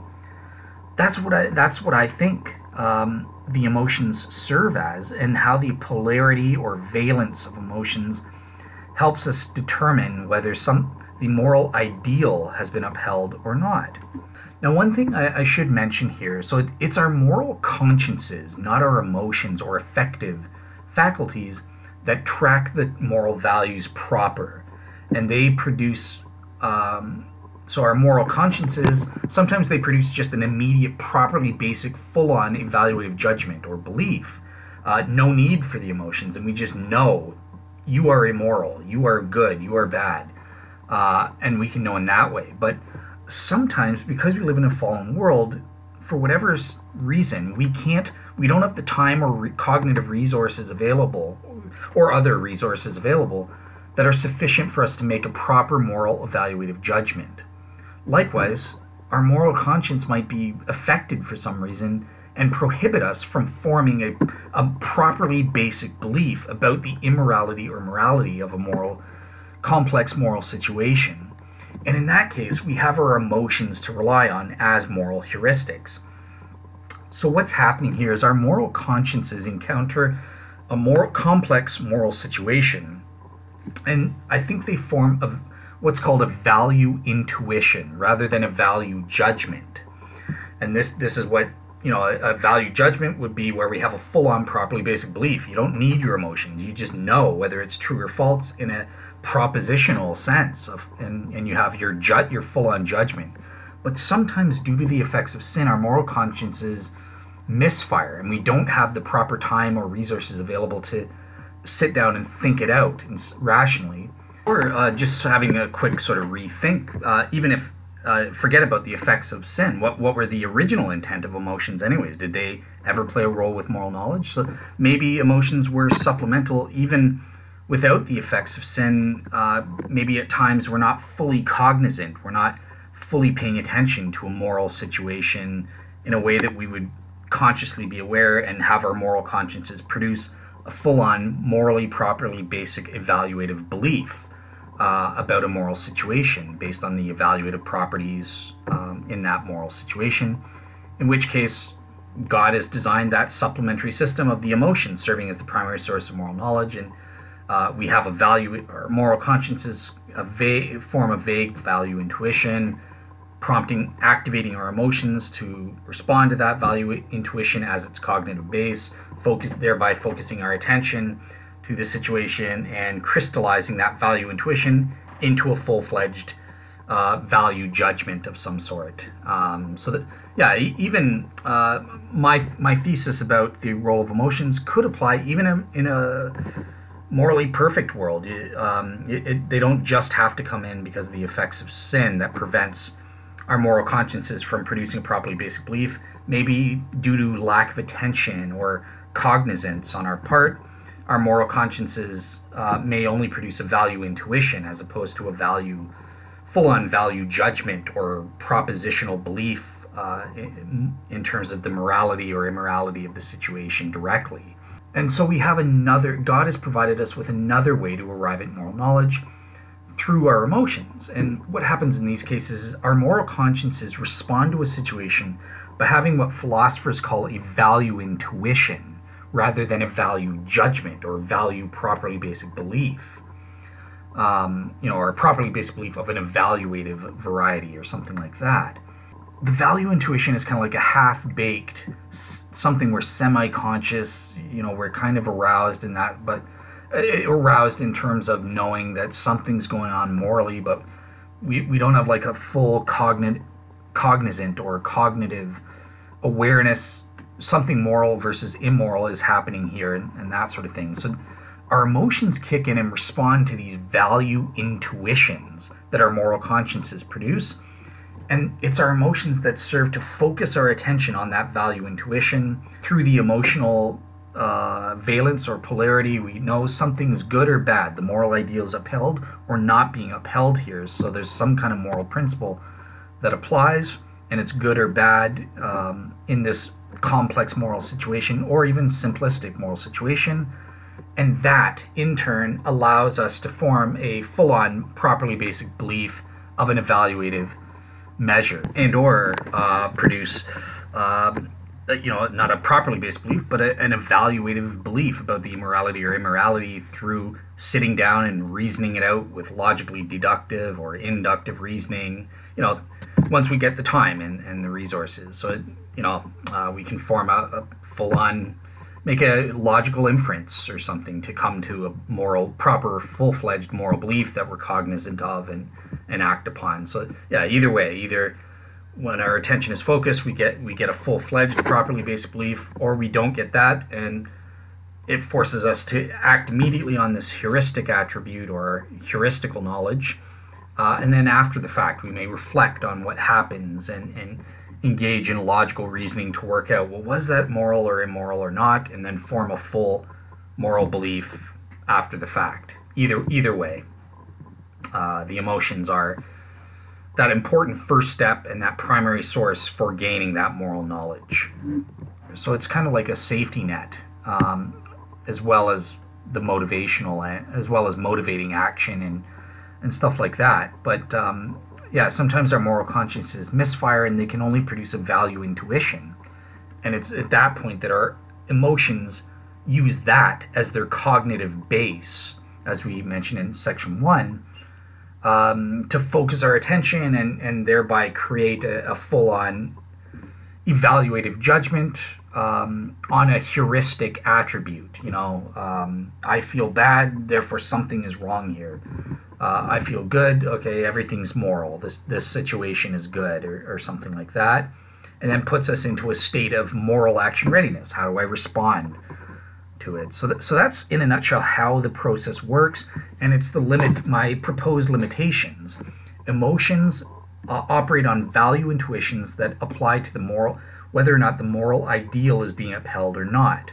that's what I, that's what I think um, the emotions serve as, and how the polarity or valence of emotions helps us determine whether some the moral ideal has been upheld or not. Now, one thing I, I should mention here so it, it's our moral consciences, not our emotions or affective faculties, that track the moral values proper. And they produce, um, so our moral consciences, sometimes they produce just an immediate, properly basic, full on evaluative judgment or belief. Uh, no need for the emotions, and we just know you are immoral, you are good, you are bad, uh, and we can know in that way. But sometimes, because we live in a fallen world, for whatever reason, we can't, we don't have the time or re- cognitive resources available, or other resources available, that are sufficient for us to make a proper moral evaluative judgment. Likewise, our moral conscience might be affected for some reason and prohibit us from forming a, a properly basic belief about the immorality or morality of a moral, complex moral situation. And in that case, we have our emotions to rely on as moral heuristics. So, what's happening here is our moral consciences encounter a more complex moral situation, and I think they form a, what's called a value intuition rather than a value judgment. And this, this is what you know, a, a, value judgment would be where we have a full-on properly basic belief. You don't need your emotions. You just know whether it's true or false in a propositional sense of, and, and you have your ju- your full-on judgment. But sometimes due to the effects of sin, our moral consciences misfire and we don't have the proper time or resources available to sit down and think it out rationally. Or uh, just having a quick sort of rethink, uh, even if uh, forget about the effects of sin. What what were the original intent of emotions, anyways? Did they ever play a role with moral knowledge? So maybe emotions were supplemental, even without the effects of sin. Uh, maybe at times we're not fully cognizant. We're not fully paying attention to a moral situation in a way that we would consciously be aware and have our moral consciences produce a full-on morally properly basic evaluative belief uh, about a moral situation based on the evaluative properties um, in that moral situation, in which case God has designed that supplementary system of the emotions serving as the primary source of moral knowledge, and uh, we have a value, or moral consciences, a vague, form of vague value intuition, prompting, activating our emotions to respond to that value intuition as its cognitive base, focus, thereby focusing our attention to the situation and crystallizing that value intuition into a full fledged uh, value judgment of some sort. Um, so that, yeah, even uh, my my thesis about the role of emotions could apply even in, in a morally perfect world. It, um, it, it, they don't just have to come in because of the effects of sin that prevents our moral consciences from producing a properly basic belief, maybe due to lack of attention or cognizance on our part, our moral consciences uh, may only produce a value intuition as opposed to a value, full on value judgment or propositional belief uh, in, in terms of the morality or immorality of the situation directly. And so we have another, God has provided us with another way to arrive at moral knowledge through our emotions. And what happens in these cases is our moral consciences respond to a situation by having what philosophers call a value intuition rather than a value judgment or value properly basic belief. Um, you know, or a properly basic belief of an evaluative variety or something like that. The value intuition is kind of like a half baked something we're semi conscious, you know, we're kind of aroused in that, but uh, aroused in terms of knowing that something's going on morally, but we, we don't have like a full cognit, cognizant or cognitive awareness something moral versus immoral is happening here and, and that sort of thing. So our emotions kick in and respond to these value intuitions that our moral consciences produce. And it's our emotions that serve to focus our attention on that value intuition through the emotional uh, valence or polarity. We know something's good or bad. The moral ideal is upheld or not being upheld here. So there's some kind of moral principle that applies, and it's good or bad um, in this complex moral situation or even simplistic moral situation. And that, in turn, allows us to form a full on, properly basic belief of an evaluative measure and or uh, produce um, you know not a properly based belief but a, an evaluative belief about the immorality or immorality through sitting down and reasoning it out with logically deductive or inductive reasoning. You know once we get the time and, and the resources. So you know, uh, we can form a, a full on, make a logical inference or something to come to a moral, proper, full fledged moral belief that we're cognizant of and, and act upon. So, yeah, either way, either when our attention is focused, we get we get a full fledged, properly based belief, or we don't get that, and it forces us to act immediately on this heuristic attribute or heuristical knowledge. Uh, and then after the fact, we may reflect on what happens and, and engage in logical reasoning to work out well was that moral or immoral or not? And then form a full moral belief after the fact. Either either way uh, the emotions are that important first step and that primary source for gaining that moral knowledge. So it's kind of like a safety net um, as well as the motivational as well as motivating action and and stuff like that. But um, yeah, sometimes our moral consciences misfire and they can only produce a value intuition. And it's at that point that our emotions use that as their cognitive base, as we mentioned in section one, um, to focus our attention and, and thereby create a, a full on evaluative judgment um, on a heuristic attribute. You know, um, I feel bad, therefore something is wrong here uh, I feel good. Okay, everything's moral. This this situation is good, or, or something like that, and then puts us into a state of moral action readiness. How do I respond to it? So that, so that's in a nutshell how the process works, and it's the limit. My proposed limitations. Emotions uh, operate on value intuitions that apply to the moral, whether or not the moral ideal is being upheld or not.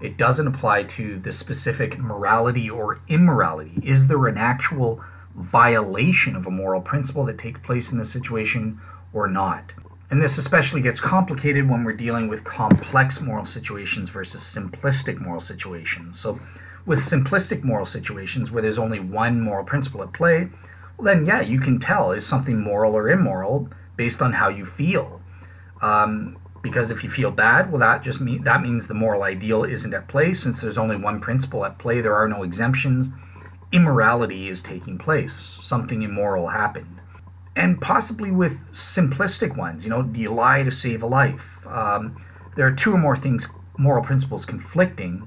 It doesn't apply to the specific morality or immorality. Is there an actual violation of a moral principle that takes place in the situation or not? And this especially gets complicated when we're dealing with complex moral situations versus simplistic moral situations. So, with simplistic moral situations where there's only one moral principle at play, well, then, yeah, you can tell is something moral or immoral based on how you feel. Um, because if you feel bad, well, that just mean that means the moral ideal isn't at play. Since there's only one principle at play, there are no exemptions. Immorality is taking place. Something immoral happened, and possibly with simplistic ones. You know, do you lie to save a life? Um, there are two or more things, moral principles conflicting,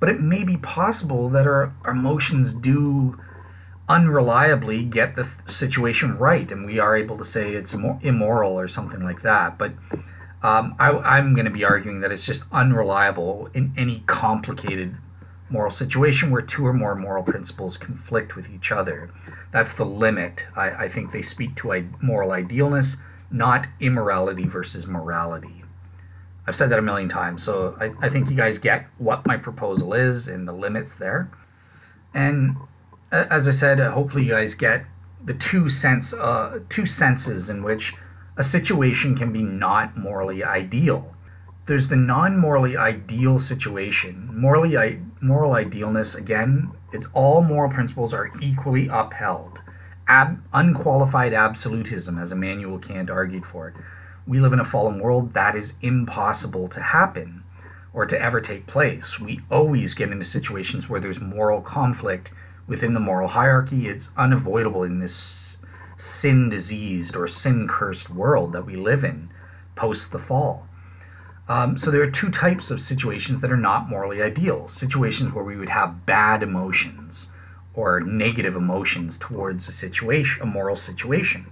but it may be possible that our, our emotions do unreliably get the situation right, and we are able to say it's immoral or something like that. But um, I, I'm going to be arguing that it's just unreliable in any complicated moral situation where two or more moral principles conflict with each other. That's the limit. I, I think they speak to moral idealness, not immorality versus morality. I've said that a million times, so I, I think you guys get what my proposal is and the limits there. And as I said, hopefully you guys get the two sense, uh, two senses in which a situation can be not morally ideal. There's the non-morally ideal situation. Morally, moral idealness again. It's all moral principles are equally upheld. Ab, unqualified absolutism, as Immanuel Kant argued for it. We live in a fallen world that is impossible to happen or to ever take place. We always get into situations where there's moral conflict within the moral hierarchy. It's unavoidable in this sin diseased or sin cursed world that we live in post the fall. Um, so there are two types of situations that are not morally ideal situations where we would have bad emotions or negative emotions towards a situation, a moral situation.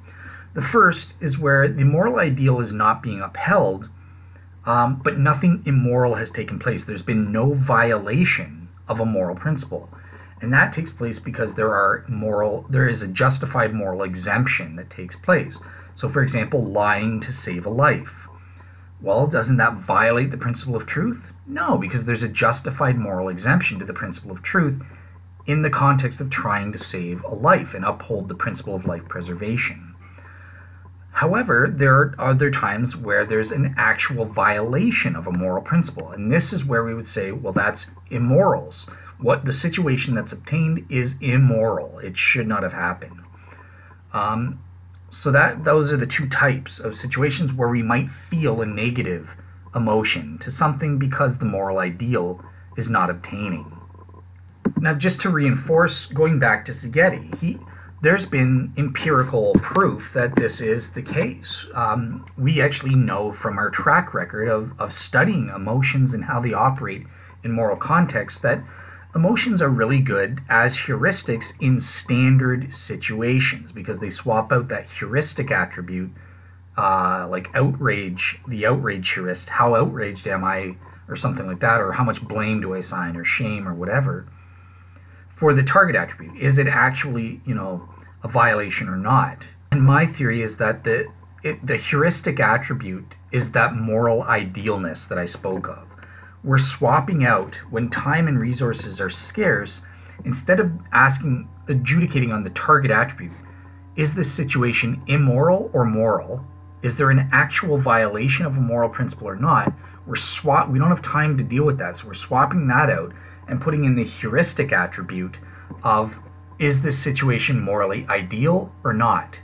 The first is where the moral ideal is not being upheld, um, but nothing immoral has taken place. There's been no violation of a moral principle. And that takes place because there are moral there is a justified moral exemption that takes place. So for example, lying to save a life. Well, doesn't that violate the principle of truth? No, because there's a justified moral exemption to the principle of truth in the context of trying to save a life and uphold the principle of life preservation. However, there are other times where there's an actual violation of a moral principle, and this is where we would say, well, that's immorals what the situation that's obtained is immoral. It should not have happened. Um, so that those are the two types of situations where we might feel a negative emotion to something because the moral ideal is not obtaining. Now, just to reinforce, going back to Szigeti, he there's been empirical proof that this is the case. Um, we actually know from our track record of, of studying emotions and how they operate in moral context that Emotions are really good as heuristics in standard situations because they swap out that heuristic attribute, uh, like outrage, the outrage heuristic. How outraged am I, or something like that, or how much blame do I assign, or shame, or whatever, for the target attribute. Is it actually, you know, a violation or not? And my theory is that the it, the heuristic attribute is that moral idealness that I spoke of we're swapping out when time and resources are scarce instead of asking adjudicating on the target attribute is this situation immoral or moral? Is there an actual violation of a moral principle or not? We're swap we don't have time to deal with that so we're swapping that out and putting in the heuristic attribute of is this situation morally ideal or not?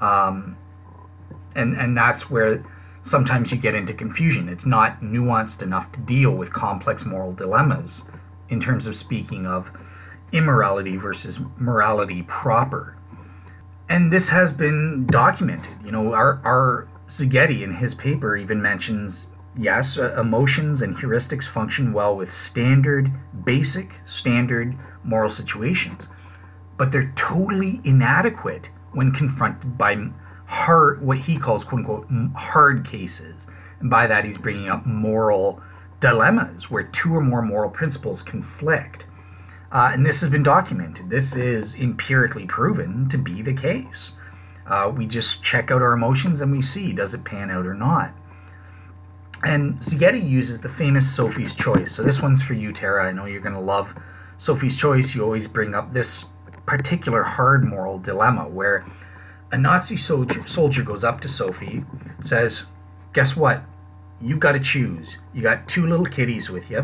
Um, and and that's where sometimes you get into confusion. It's not nuanced enough to deal with complex moral dilemmas in terms of speaking of immorality versus morality proper. And this has been documented. You know, our, our in his paper even mentions yes, uh, emotions and heuristics function well with standard, basic, standard moral situations, but they're totally inadequate when confronted by hard, what he calls quote unquote hard cases. And by that, he's bringing up moral dilemmas where two or more moral principles conflict. Uh, and this has been documented. This is empirically proven to be the case. Uh, we just check out our emotions and we see does it pan out or not. And Szigeti uses the famous Sophie's Choice. So this one's for you, Tara. I know you're going to love Sophie's Choice. You always bring up this particular hard moral dilemma where a Nazi soldier, soldier goes up to Sophie, says, Guess what? You've got to choose. You got two little kitties with you.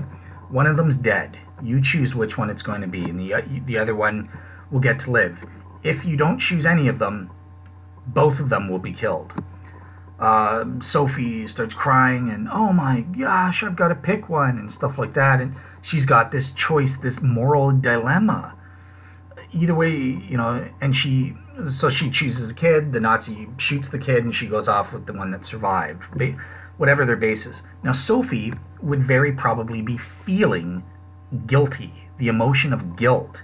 One of them's dead. You choose which one it's going to be, and the, the other one will get to live. If you don't choose any of them, both of them will be killed. Uh, Sophie starts crying, and oh my gosh, I've got to pick one, and stuff like that. And she's got this choice, this moral dilemma. Either way, you know, and she so she chooses a kid. The Nazi shoots the kid, and she goes off with the one that survived. Ba- whatever their basis. Now Sophie would very probably be feeling guilty, the emotion of guilt,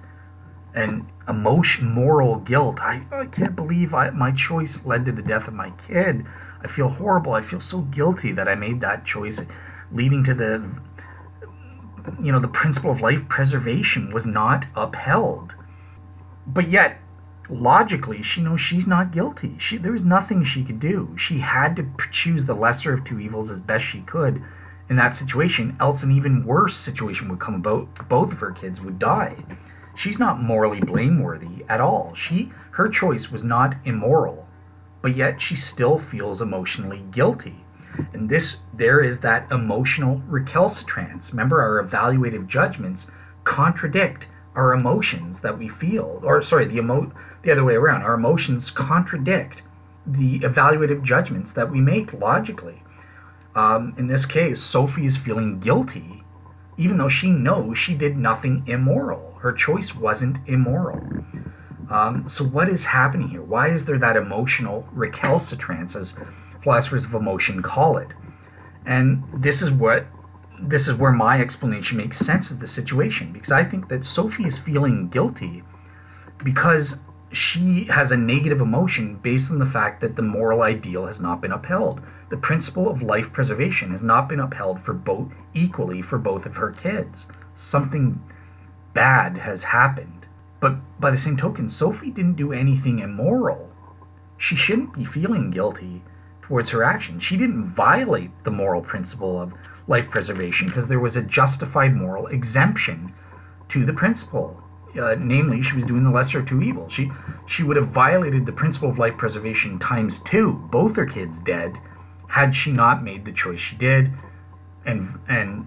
and emotion, moral guilt. I, I can't believe I, my choice led to the death of my kid. I feel horrible. I feel so guilty that I made that choice, leading to the you know, the principle of life preservation was not upheld. But yet, logically, she knows she's not guilty. She, there was nothing she could do. She had to choose the lesser of two evils as best she could in that situation, else an even worse situation would come about. Both of her kids would die. She's not morally blameworthy at all. She her choice was not immoral, but yet she still feels emotionally guilty. And this there is that emotional recalcitrance. Remember our evaluative judgments contradict our emotions that we feel. Or sorry, the emo the other way around. Our emotions contradict the evaluative judgments that we make logically. Um, in this case, Sophie is feeling guilty, even though she knows she did nothing immoral. Her choice wasn't immoral. Um, so, what is happening here? Why is there that emotional recalcitrance, as philosophers of emotion call it? And this is what this is where my explanation makes sense of the situation because I think that Sophie is feeling guilty because she has a negative emotion based on the fact that the moral ideal has not been upheld. The principle of life preservation has not been upheld for both equally for both of her kids. Something bad has happened. But by the same token, Sophie didn't do anything immoral. She shouldn't be feeling guilty towards her actions. She didn't violate the moral principle of life preservation because there was a justified moral exemption to the principle uh, namely, she was doing the lesser of two evils. She she would have violated the principle of life preservation times two, both her kids dead, had she not made the choice she did, and and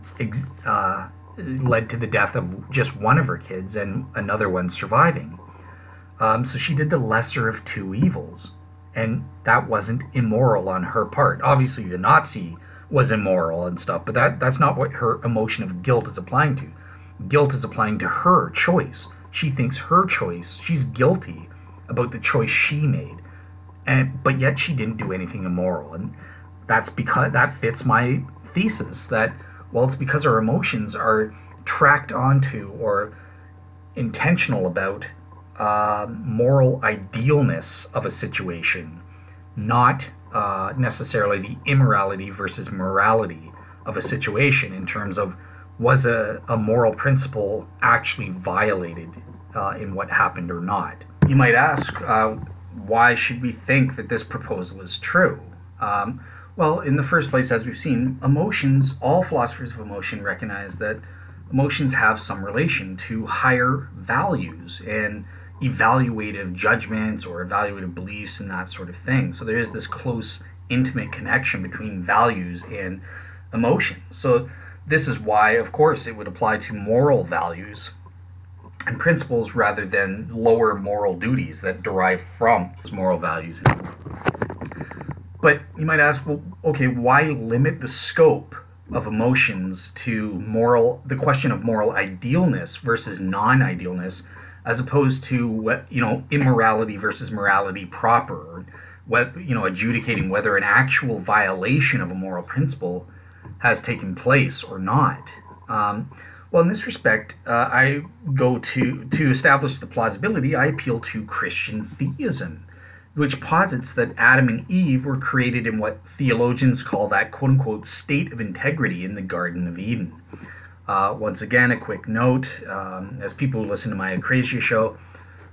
uh, led to the death of just one of her kids and another one surviving. Um, so she did the lesser of two evils, and that wasn't immoral on her part. Obviously, the Nazi was immoral and stuff, but that that's not what her emotion of guilt is applying to guilt is applying to her choice. She thinks her choice, she's guilty about the choice she made. And but yet she didn't do anything immoral. And that's because that fits my thesis that well it's because our emotions are tracked onto or intentional about uh, moral idealness of a situation, not uh, necessarily the immorality versus morality of a situation in terms of was a, a moral principle actually violated uh, in what happened or not? You might ask, uh, why should we think that this proposal is true? Um, well, in the first place, as we've seen, emotions, all philosophers of emotion recognize that emotions have some relation to higher values and evaluative judgments or evaluative beliefs and that sort of thing. So there is this close, intimate connection between values and emotion. So this is why, of course, it would apply to moral values and principles rather than lower moral duties that derive from those moral values. But you might ask, well, okay, why limit the scope of emotions to moral, the question of moral idealness versus non-idealness, as opposed to what you know, immorality versus morality proper, what you know, adjudicating whether an actual violation of a moral principle has taken place or not. Um, well, in this respect, uh, I go to to establish the plausibility. I appeal to Christian theism, which posits that Adam and Eve were created in what theologians call that "quote unquote" state of integrity in the Garden of Eden. Uh, once again, a quick note: um, as people who listen to my Acrasia show,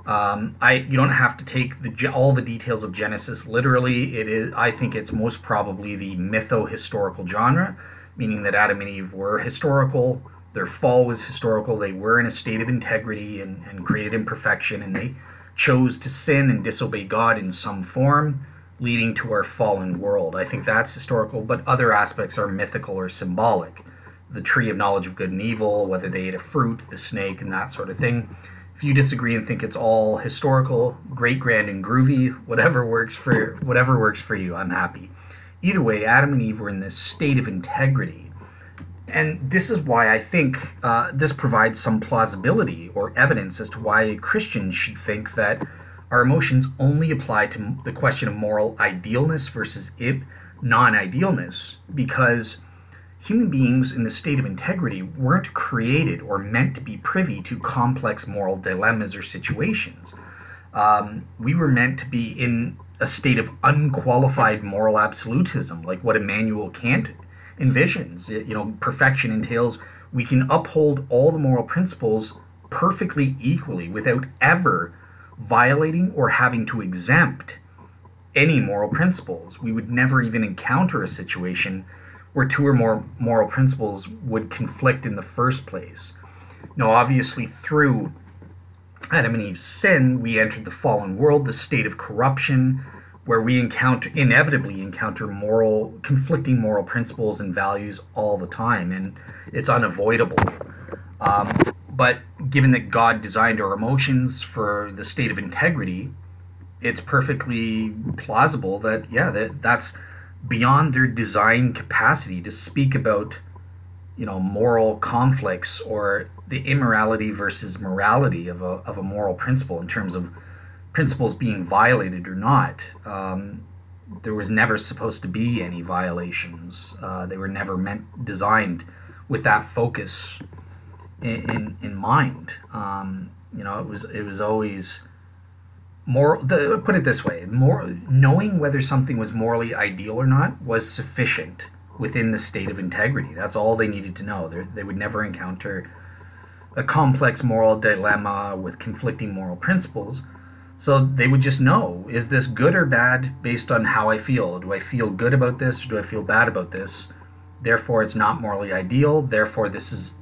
um, I you don't have to take the all the details of Genesis literally. It is I think it's most probably the mytho historical genre meaning that Adam and Eve were historical, their fall was historical, they were in a state of integrity and, and created imperfection, and they chose to sin and disobey God in some form, leading to our fallen world. I think that's historical, but other aspects are mythical or symbolic. The tree of knowledge of good and evil, whether they ate a fruit, the snake, and that sort of thing. If you disagree and think it's all historical, great, grand, and groovy, whatever works for whatever works for you, I'm happy. Either way, Adam and Eve were in this state of integrity. And this is why I think uh, this provides some plausibility or evidence as to why Christians should think that our emotions only apply to the question of moral idealness versus non idealness, because human beings in the state of integrity weren't created or meant to be privy to complex moral dilemmas or situations. Um, we were meant to be in a state of unqualified moral absolutism, like what Immanuel Kant envisions. You know, perfection entails we can uphold all the moral principles perfectly equally without ever violating or having to exempt any moral principles. We would never even encounter a situation where two or more moral principles would conflict in the first place. Now, obviously, through Adam and Eve's sin, we entered the fallen world, the state of corruption, where we encounter inevitably encounter moral conflicting moral principles and values all the time, and it's unavoidable. Um, but given that God designed our emotions for the state of integrity, it's perfectly plausible that yeah, that that's beyond their design capacity to speak about you know moral conflicts or the immorality versus morality of a, of a moral principle in terms of principles being violated or not. Um, there was never supposed to be any violations. Uh, they were never meant designed with that focus in in, in mind. Um, you know, it was it was always more. The, put it this way: more knowing whether something was morally ideal or not was sufficient within the state of integrity. That's all they needed to know. They're, they would never encounter a complex moral dilemma with conflicting moral principles. So they would just know is this good or bad based on how I feel? Do I feel good about this or do I feel bad about this? Therefore, it's not morally ideal. Therefore, this is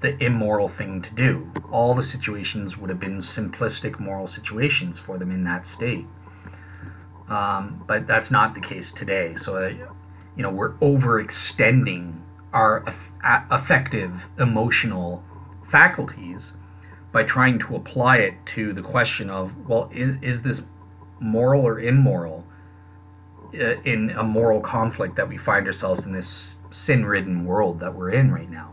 the immoral thing to do. All the situations would have been simplistic moral situations for them in that state. Um, but that's not the case today. So, uh, you know, we're overextending our affective emotional faculties by trying to apply it to the question of, well, is, is this moral or immoral uh, in a moral conflict that we find ourselves in this sin ridden world that we're in right now?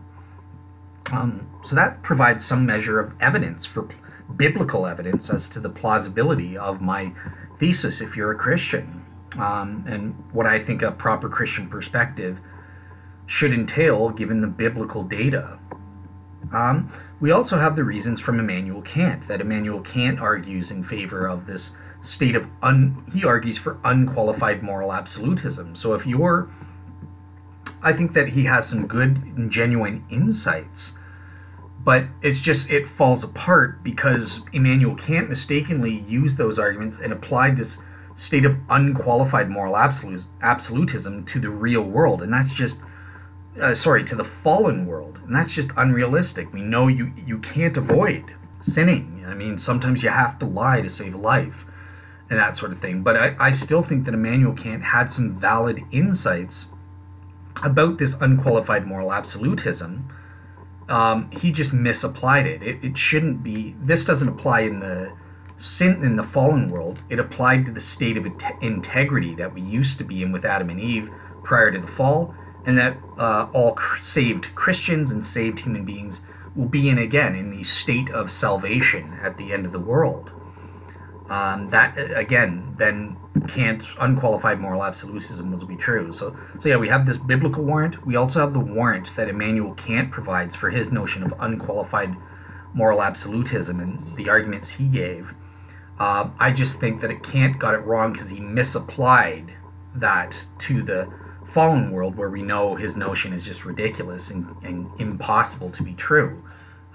Um, so that provides some measure of evidence for biblical evidence as to the plausibility of my thesis if you're a Christian. Um, and what I think a proper Christian perspective should entail given the biblical data. Um, we also have the reasons from Immanuel Kant that Immanuel Kant argues in favor of this state of un he argues for unqualified moral absolutism. So if you're I think that he has some good and genuine insights, but it's just it falls apart because Immanuel Kant mistakenly used those arguments and applied this state of unqualified moral absolutism to the real world, and that's just uh, sorry to the fallen world, and that's just unrealistic. We know you you can't avoid sinning. I mean, sometimes you have to lie to save a life, and that sort of thing. But I, I still think that Immanuel Kant had some valid insights about this unqualified moral absolutism. Um, he just misapplied it. it. It shouldn't be. This doesn't apply in the sin in the fallen world. It applied to the state of integrity that we used to be in with Adam and Eve prior to the fall, and that uh, all saved Christians and saved human beings will be in again in the state of salvation at the end of the world. Um, that again, then Kant's unqualified moral absolutism will be true. So, so yeah, we have this biblical warrant. We also have the warrant that Immanuel Kant provides for his notion of unqualified moral absolutism and the arguments he gave. Uh, I just think that Kant got it wrong because he misapplied that to the fallen world where we know his notion is just ridiculous and, and impossible to be true.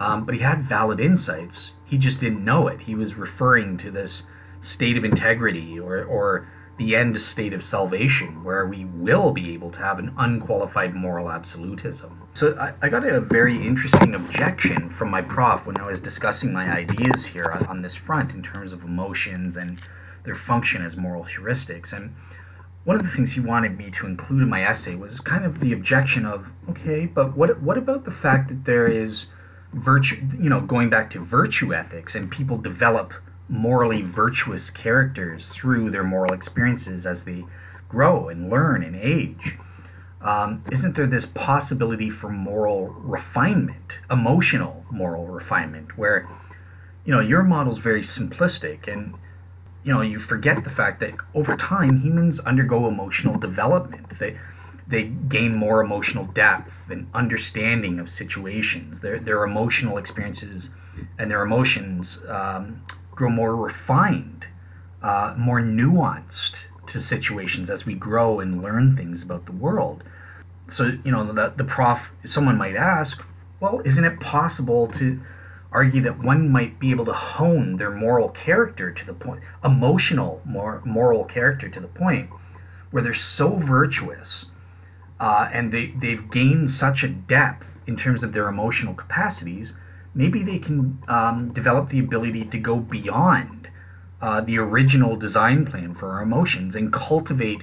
Um, but he had valid insights. He just didn't know it. He was referring to this state of integrity or, or the end state of salvation where we will be able to have an unqualified moral absolutism. So I, I, got a very interesting objection from my prof when I was discussing my ideas here on, on this front in terms of emotions and their function as moral heuristics. And one of the things he wanted me to include in my essay was kind of the objection of, okay, but what what about the fact that there is virtue, you know, going back to virtue ethics and people develop morally virtuous characters through their moral experiences as they grow and learn and age. Um, isn't there this possibility for moral refinement, emotional moral refinement, where you know your model is very simplistic and you know you forget the fact that over time humans undergo emotional development. They they gain more emotional depth and understanding of situations. Their their emotional experiences and their emotions um, grow more refined, uh, more nuanced to situations as we grow and learn things about the world. So, you know, the, the prof, someone might ask, well, isn't it possible to argue that one might be able to hone their moral character to the point, emotional more moral character to the point where they're so virtuous uh, and they, they've gained such a depth in terms of their emotional capacities, maybe they can um, develop the ability to go beyond uh, the original design plan for our emotions and cultivate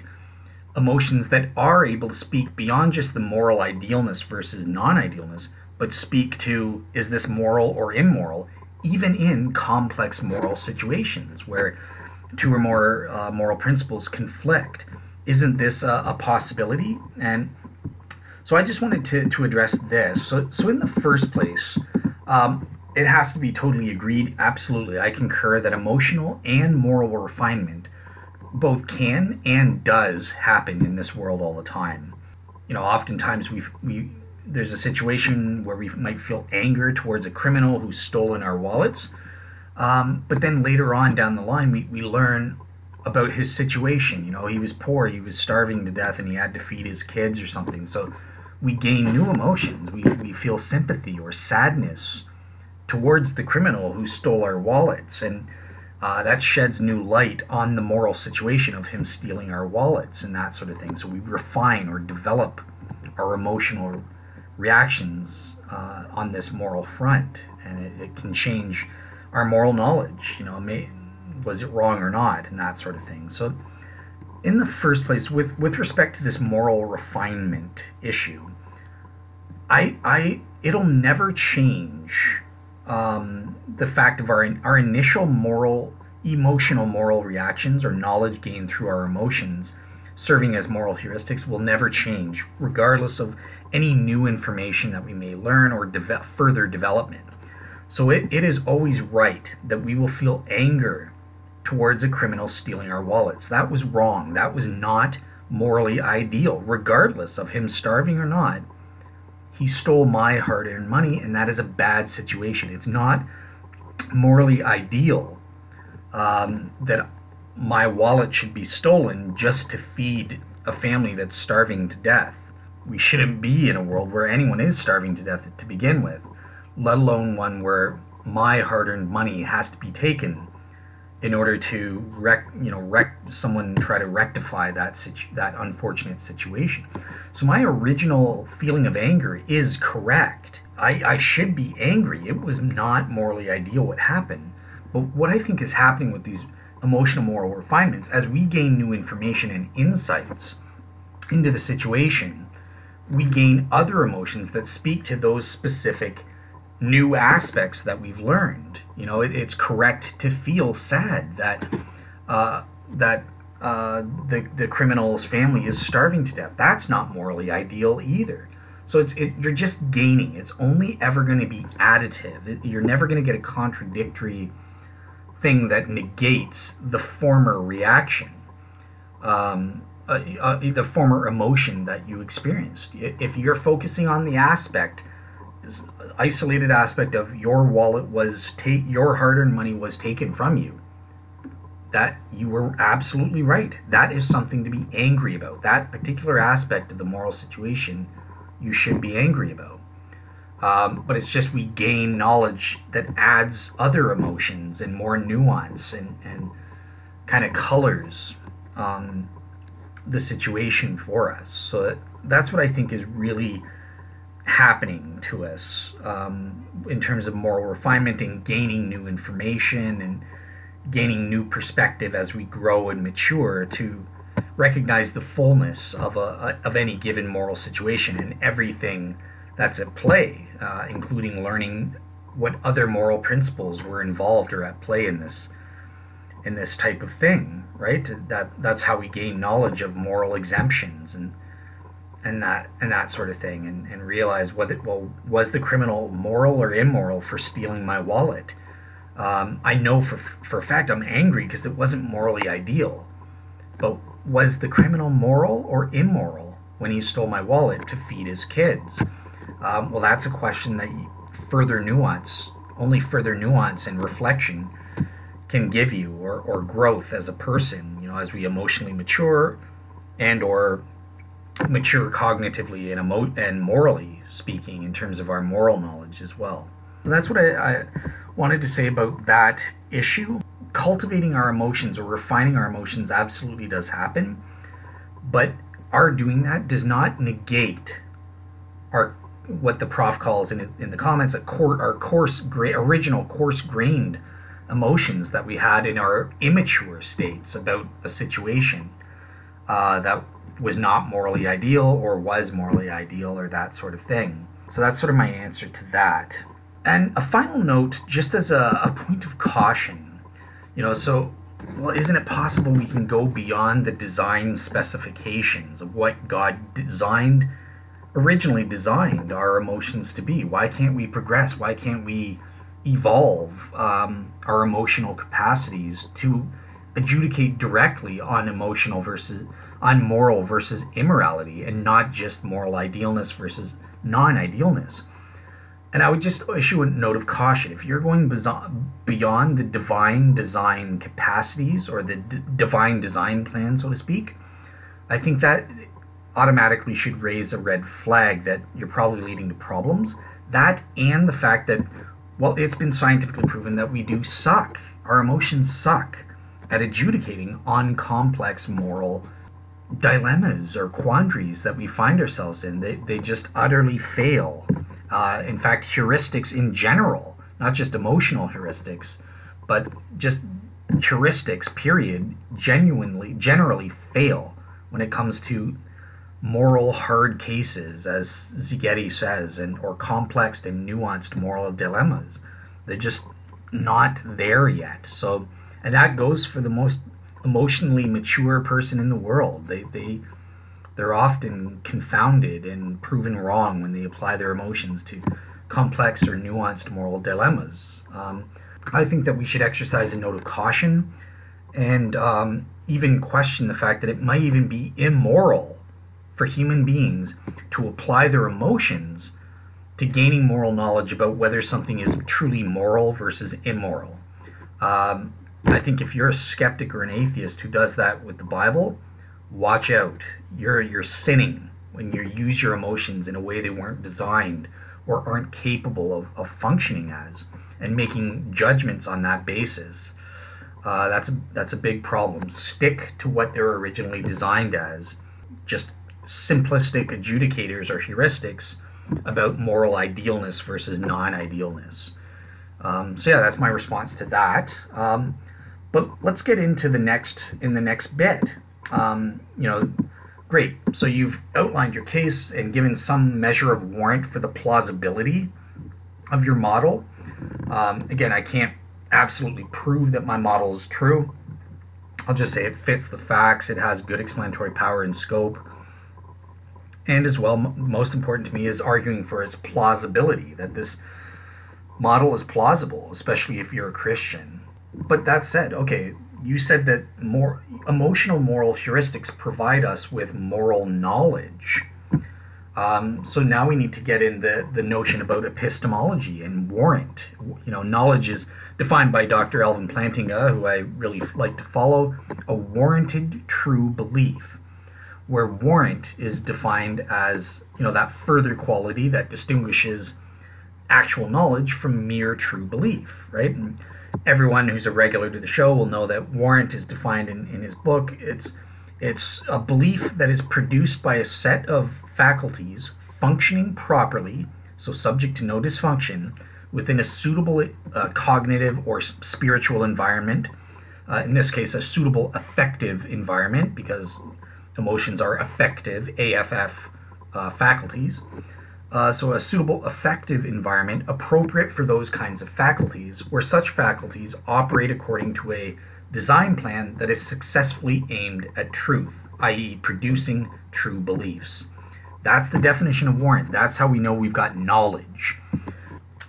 emotions that are able to speak beyond just the moral idealness versus non idealness, but speak to is this moral or immoral, even in complex moral situations where two or more uh, moral principles conflict. Isn't this a, a possibility? And so I just wanted to, to address this. So, so in the first place, um, it has to be totally agreed. Absolutely, I concur that emotional and moral refinement both can and does happen in this world all the time. You know, oftentimes we we there's a situation where we might feel anger towards a criminal who's stolen our wallets, um, but then later on down the line we, we learn about his situation. You know, he was poor, he was starving to death, and he had to feed his kids or something. So we gain new emotions. We, we feel sympathy or sadness towards the criminal who stole our wallets. And uh, that sheds new light on the moral situation of him stealing our wallets and that sort of thing. So we refine or develop our emotional reactions uh, on this moral front, and it, it, can change our moral knowledge. You know, may, was it wrong or not, and that sort of thing. So, in the first place, with with respect to this moral refinement issue, I I it'll never change um, the fact of our our initial moral emotional moral reactions or knowledge gained through our emotions serving as moral heuristics will never change regardless of any new information that we may learn or de- further development so it, it is always right that we will feel anger towards a criminal stealing our wallets that was wrong that was not morally ideal regardless of him starving or not he stole my hard earned money, and that is a bad situation. It's not morally ideal um, that my wallet should be stolen just to feed a family that's starving to death. We shouldn't be in a world where anyone is starving to death to begin with, let alone one where my hard earned money has to be taken in order to rec, you know, rec, someone try to rectify that situ- that unfortunate situation. So my original feeling of anger is correct. I, I should be angry. It was not morally ideal what happened. But what I think is happening with these emotional moral refinements, as we gain new information and insights into the situation, we gain other emotions that speak to those specific new aspects that we've learned. You know, it, it's correct to feel sad that uh, that uh, the the criminal's family is starving to death. That's not morally ideal either. So it's it, you're just gaining. It's only ever going to be additive. It, you're never going to get a contradictory thing that negates the former reaction, um, uh, uh, the former emotion that you experienced. If you're focusing on the aspect isolated aspect of your wallet was take your hard-earned money was taken from you that you were absolutely right. That is something to be angry about. That particular aspect of the moral situation you should be angry about. Um, but it's just we gain knowledge that adds other emotions and more nuance and, and kind of colors um, the situation for us. So that, that's what i think is really happening to us um, in terms of moral refinement and gaining new information and gaining new perspective as we grow and mature to recognize the fullness of a, of any given moral situation and everything that's at play, uh, including learning what other moral principles were involved or at play in this in this type of thing, right? That that's how we gain knowledge of moral exemptions and and that and that sort of thing and, and realize whether well was the criminal moral or immoral for stealing my wallet um, i know for for a fact i'm angry because it wasn't morally ideal but was the criminal moral or immoral when he stole my wallet to feed his kids um, well that's a question that further nuance only further nuance and reflection can give you or, or growth as a person you know as we emotionally mature and or mature cognitively and emo- and morally speaking in terms of our moral knowledge as well. So that's what I, I wanted to say about that issue. Cultivating our emotions or refining our emotions absolutely does happen, but our doing that does not negate our what the prof calls in, in the comments a core, our coarse gra- original coarse grained emotions that we had in our immature states about a situation uh, that was not morally ideal or was morally ideal or that sort of thing. So that's sort of my answer to that. And a final note, just as a, a point of caution, you know, so well, isn't it possible we can go beyond the design specifications of what God designed, originally designed our emotions to be? Why can't we progress? Why can't we evolve um, our emotional capacities to adjudicate directly on emotional versus on moral versus immorality and not just moral idealness versus non-idealness. And i would just issue a note of caution. If you're going beyond the divine design capacities or the d- divine design plan so to speak i think that automatically should raise a red flag that you're probably leading to problems. That and the fact that well it's been scientifically proven that we do suck our emotions suck at adjudicating on complex moral dilemmas or quandaries that we find ourselves in. They, they just utterly fail. Uh, in fact, heuristics in general, not just emotional heuristics, but just heuristics, period, genuinely, generally fail when it comes to moral hard cases, as Szigeti says, and or complex and nuanced moral dilemmas. They're just not there yet. So and that goes for the most emotionally mature person in the world. They they they're often confounded and proven wrong when they apply their emotions to complex or nuanced moral dilemmas. Um, I think that we should exercise a note of caution and um, even question the fact that it might even be immoral for human beings to apply their emotions to gaining moral knowledge about whether something is truly moral versus immoral. Um, I think if you're a skeptic or an atheist who does that with the Bible, watch out. You're you're sinning when you use your emotions in a way they weren't designed or aren't capable of, of functioning as and making judgments on that basis. Uh, that's that's a big problem. Stick to what they're originally designed as. Just simplistic adjudicators or heuristics about moral idealness versus non-idealness. Um, so yeah, that's my response to that. Um, but let's get into the next in the next bit. Um, you know, great. So you've outlined your case and given some measure of warrant for the plausibility of your model. Um, again, I can't absolutely prove that my model is true. I'll just say it fits the facts. It has good explanatory power and scope. And as well, m- most important to me is arguing for its plausibility, that this model is plausible, especially if you're a Christian. But that said, okay, you said that more emotional moral heuristics provide us with moral knowledge. Um, so now we need to get in the, the notion about epistemology and warrant. You know, knowledge is defined by Dr. Alvin Plantinga, who I really like to follow, a warranted true belief, where warrant is defined as, you know, that further quality that distinguishes actual knowledge from mere true belief, right? And everyone who's a regular to the show will know that warrant is defined in, in his book. It's it's a belief that is produced by a set of faculties functioning properly, so subject to no dysfunction, within a suitable uh, cognitive or spiritual environment. Uh, in this case, a suitable affective environment, because emotions are affective, AFF uh, faculties. Uh, so, a suitable affective environment appropriate for those kinds of faculties, where such faculties operate according to a design plan that is successfully aimed at truth, i.e., producing true beliefs. That's the definition of warrant. That's how we know we've got knowledge.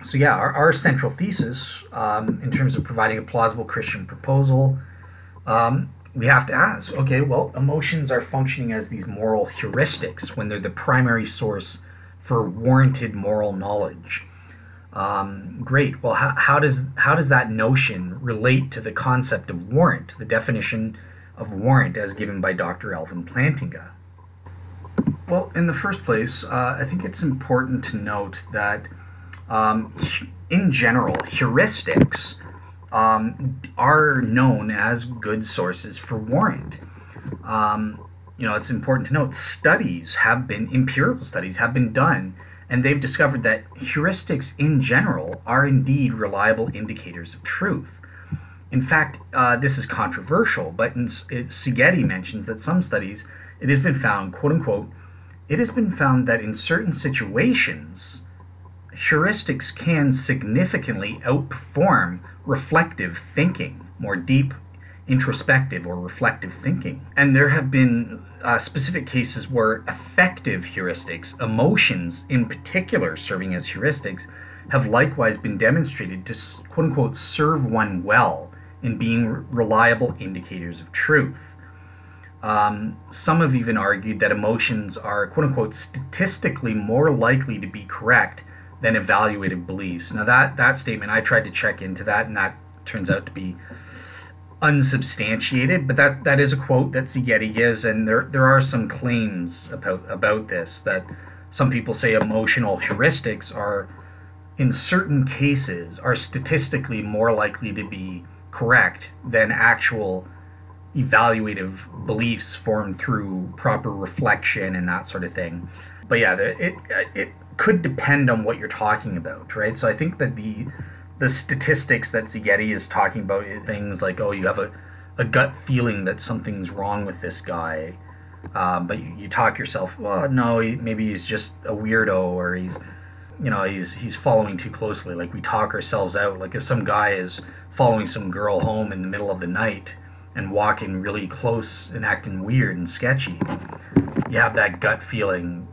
So, yeah, our, our central thesis, um, in terms of providing a plausible Christian proposal, um, we have to ask okay, well, emotions are functioning as these moral heuristics when they're the primary source for warranted moral knowledge. Um, great. Well, how, how does how does that notion relate to the concept of warrant, the definition of warrant as given by Dr. Alvin Plantinga? Well, in the first place, uh, I think it's important to note that, um, in general, heuristics um, are known as good sources for warrant. Um, you know, it's important to note studies have been, empirical studies have been done, and they've discovered that heuristics in general are indeed reliable indicators of truth. In fact, uh, this is controversial, but in, it, Szigeti mentions that some studies, it has been found, quote unquote, it has been found that in certain situations, heuristics can significantly outperform reflective thinking, more deep introspective or reflective thinking. And there have been uh, specific cases where affective heuristics, emotions in particular serving as heuristics, have likewise been demonstrated to quote unquote serve one well in being reliable indicators of truth. Um, some have even argued that emotions are quote unquote statistically more likely to be correct than evaluated beliefs. Now that that statement I tried to check into that and that turns out to be unsubstantiated, but that, that is a quote that Szigeti gives, and there there are some claims about about this that some people say emotional heuristics are in certain cases are statistically more likely to be correct than actual evaluative beliefs formed through proper reflection and that sort of thing. But yeah, it it could depend on what you're talking about, right? So I think that the the statistics that Szigeti is talking about things like, oh, you have a, a gut feeling that something's wrong with this guy, um, but you, you, talk yourself, well, no, maybe he's just a weirdo or he's, you know, he's he's following too closely. Like we talk ourselves out. Like if some guy is following some girl home in the middle of the night and walking really close and acting weird and sketchy, you have that gut feeling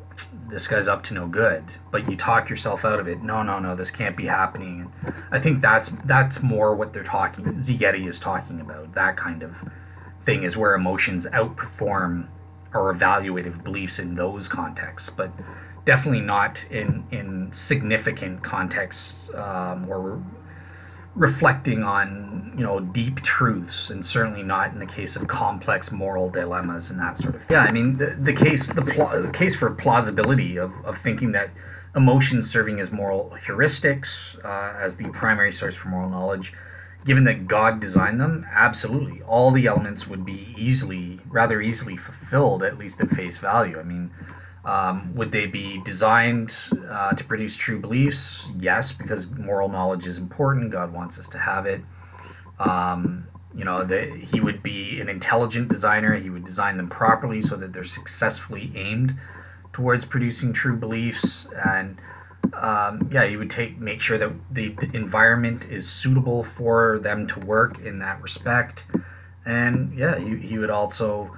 this guy's up to no good but you talk yourself out of it. No no no this can't be happening. I think that's that's more what they're talking Szigeti is talking about. That kind of thing is where emotions outperform our evaluative beliefs in those contexts but definitely not in in significant contexts um, where reflecting on you know deep truths and certainly not in the case of complex moral dilemmas and that sort of thing. Yeah, I mean the, the case the, pl- the case for plausibility of, of thinking that emotions serving as moral heuristics uh, as the primary source for moral knowledge given that God designed them absolutely all the elements would be easily rather easily fulfilled at least at face value I mean um, would they be designed uh, to produce true beliefs? Yes, because moral knowledge is important. God wants us to have it. Um, you know, the, he would be an intelligent designer. He would design them properly so that they're successfully aimed towards producing true beliefs. And um, yeah, he would take make sure that the environment is suitable for them to work in that respect. And yeah, he, he would also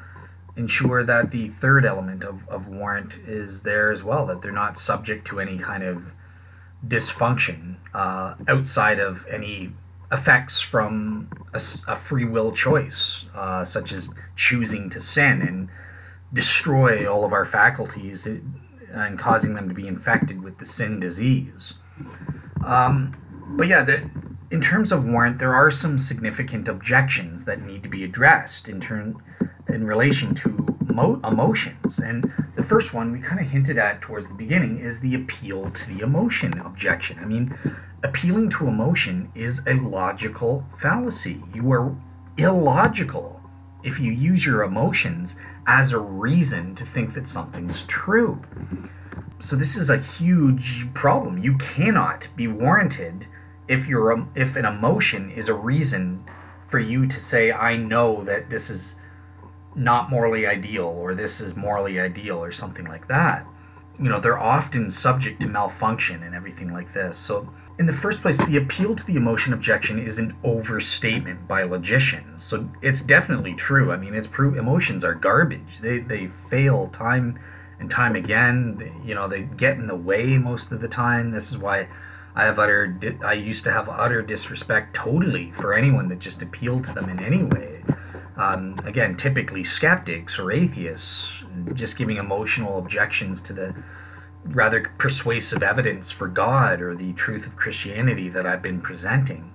ensure that the third element of, of warrant is there as well, that they're not subject to any kind of dysfunction uh, outside of any effects from a, a free will choice, uh, such as choosing to sin and destroy all of our faculties and causing them to be infected with the sin disease. Um, but yeah, the, in terms of warrant, there are some significant objections that need to be addressed in turn in relation to mo- emotions. And the first one we kind of hinted at towards the beginning is the appeal to the emotion objection. I mean, appealing to emotion is a logical fallacy. You are illogical if you use your emotions as a reason to think that something's true. So this is a huge problem. You cannot be warranted if your if an emotion is a reason for you to say I know that this is not morally ideal or this is morally ideal or something like that. You know, they're often subject to malfunction and everything like this. So, in the first place, the appeal to the emotion objection is an overstatement by logicians. So, it's definitely true. I mean, it's proof emotions are garbage. They, they fail time and time again. You know, they get in the way most of the time. This is why I have utter, I used to have utter disrespect totally for anyone that just appealed to them in any way um, again, typically skeptics or atheists, just giving emotional objections to the rather persuasive evidence for God or the truth of Christianity that I've been presenting.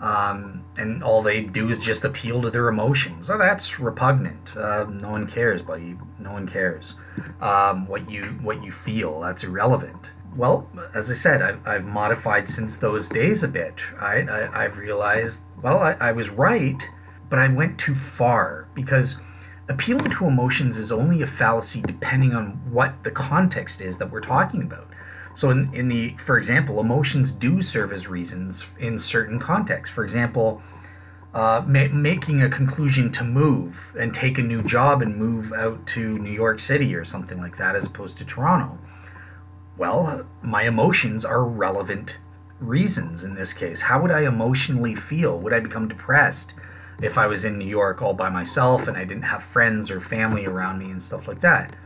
um, and all they do is just appeal to their emotions. Oh, that's repugnant. Uh, no one cares, buddy. No one cares. Um, what you what you feel that's irrelevant. Well, as I said, I've, I've modified since those days a bit. Right? I, I've realized, well, I, I was right, but I went too far because appealing to emotions is only a fallacy depending on what the context is that we're talking about. So in, in the for example, emotions do serve as reasons in certain contexts. For example, uh, ma- making a conclusion to move and take a new job and move out to New York City or something like that, as opposed to Toronto. Well, my emotions are relevant reasons in this case. How would I emotionally feel? Would I become depressed if I was in New York all by myself and I didn't have friends or family around me and stuff like that?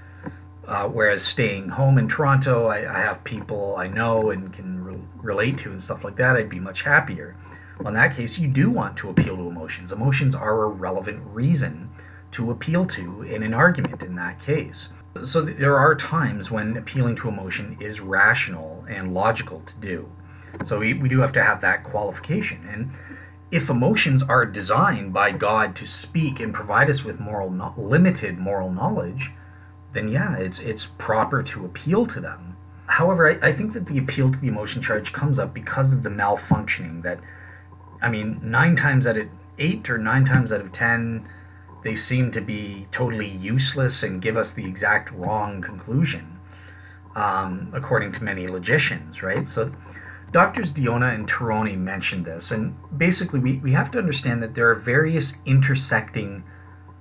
Uh, whereas staying home in Toronto, I, I, have people I know and can re- relate to and stuff like that, I'd be much happier. Well, in that case, you do want to appeal to emotions. Emotions are a relevant reason to appeal to in an argument in that case. So th- there are times when appealing to emotion is rational and logical to do. So we, we do have to have that qualification. And if emotions are designed by God to speak and provide us with moral no- limited moral knowledge, then yeah, it's it's proper to appeal to them. However, I, I think that the appeal to the emotion charge comes up because of the malfunctioning that I mean, nine times out of eight or nine times out of ten, they seem to be totally useless and give us the exact wrong conclusion, um, according to many logicians, right? So, Doctors Deonna and Teroni mentioned this, and basically, we, we have to understand that there are various intersecting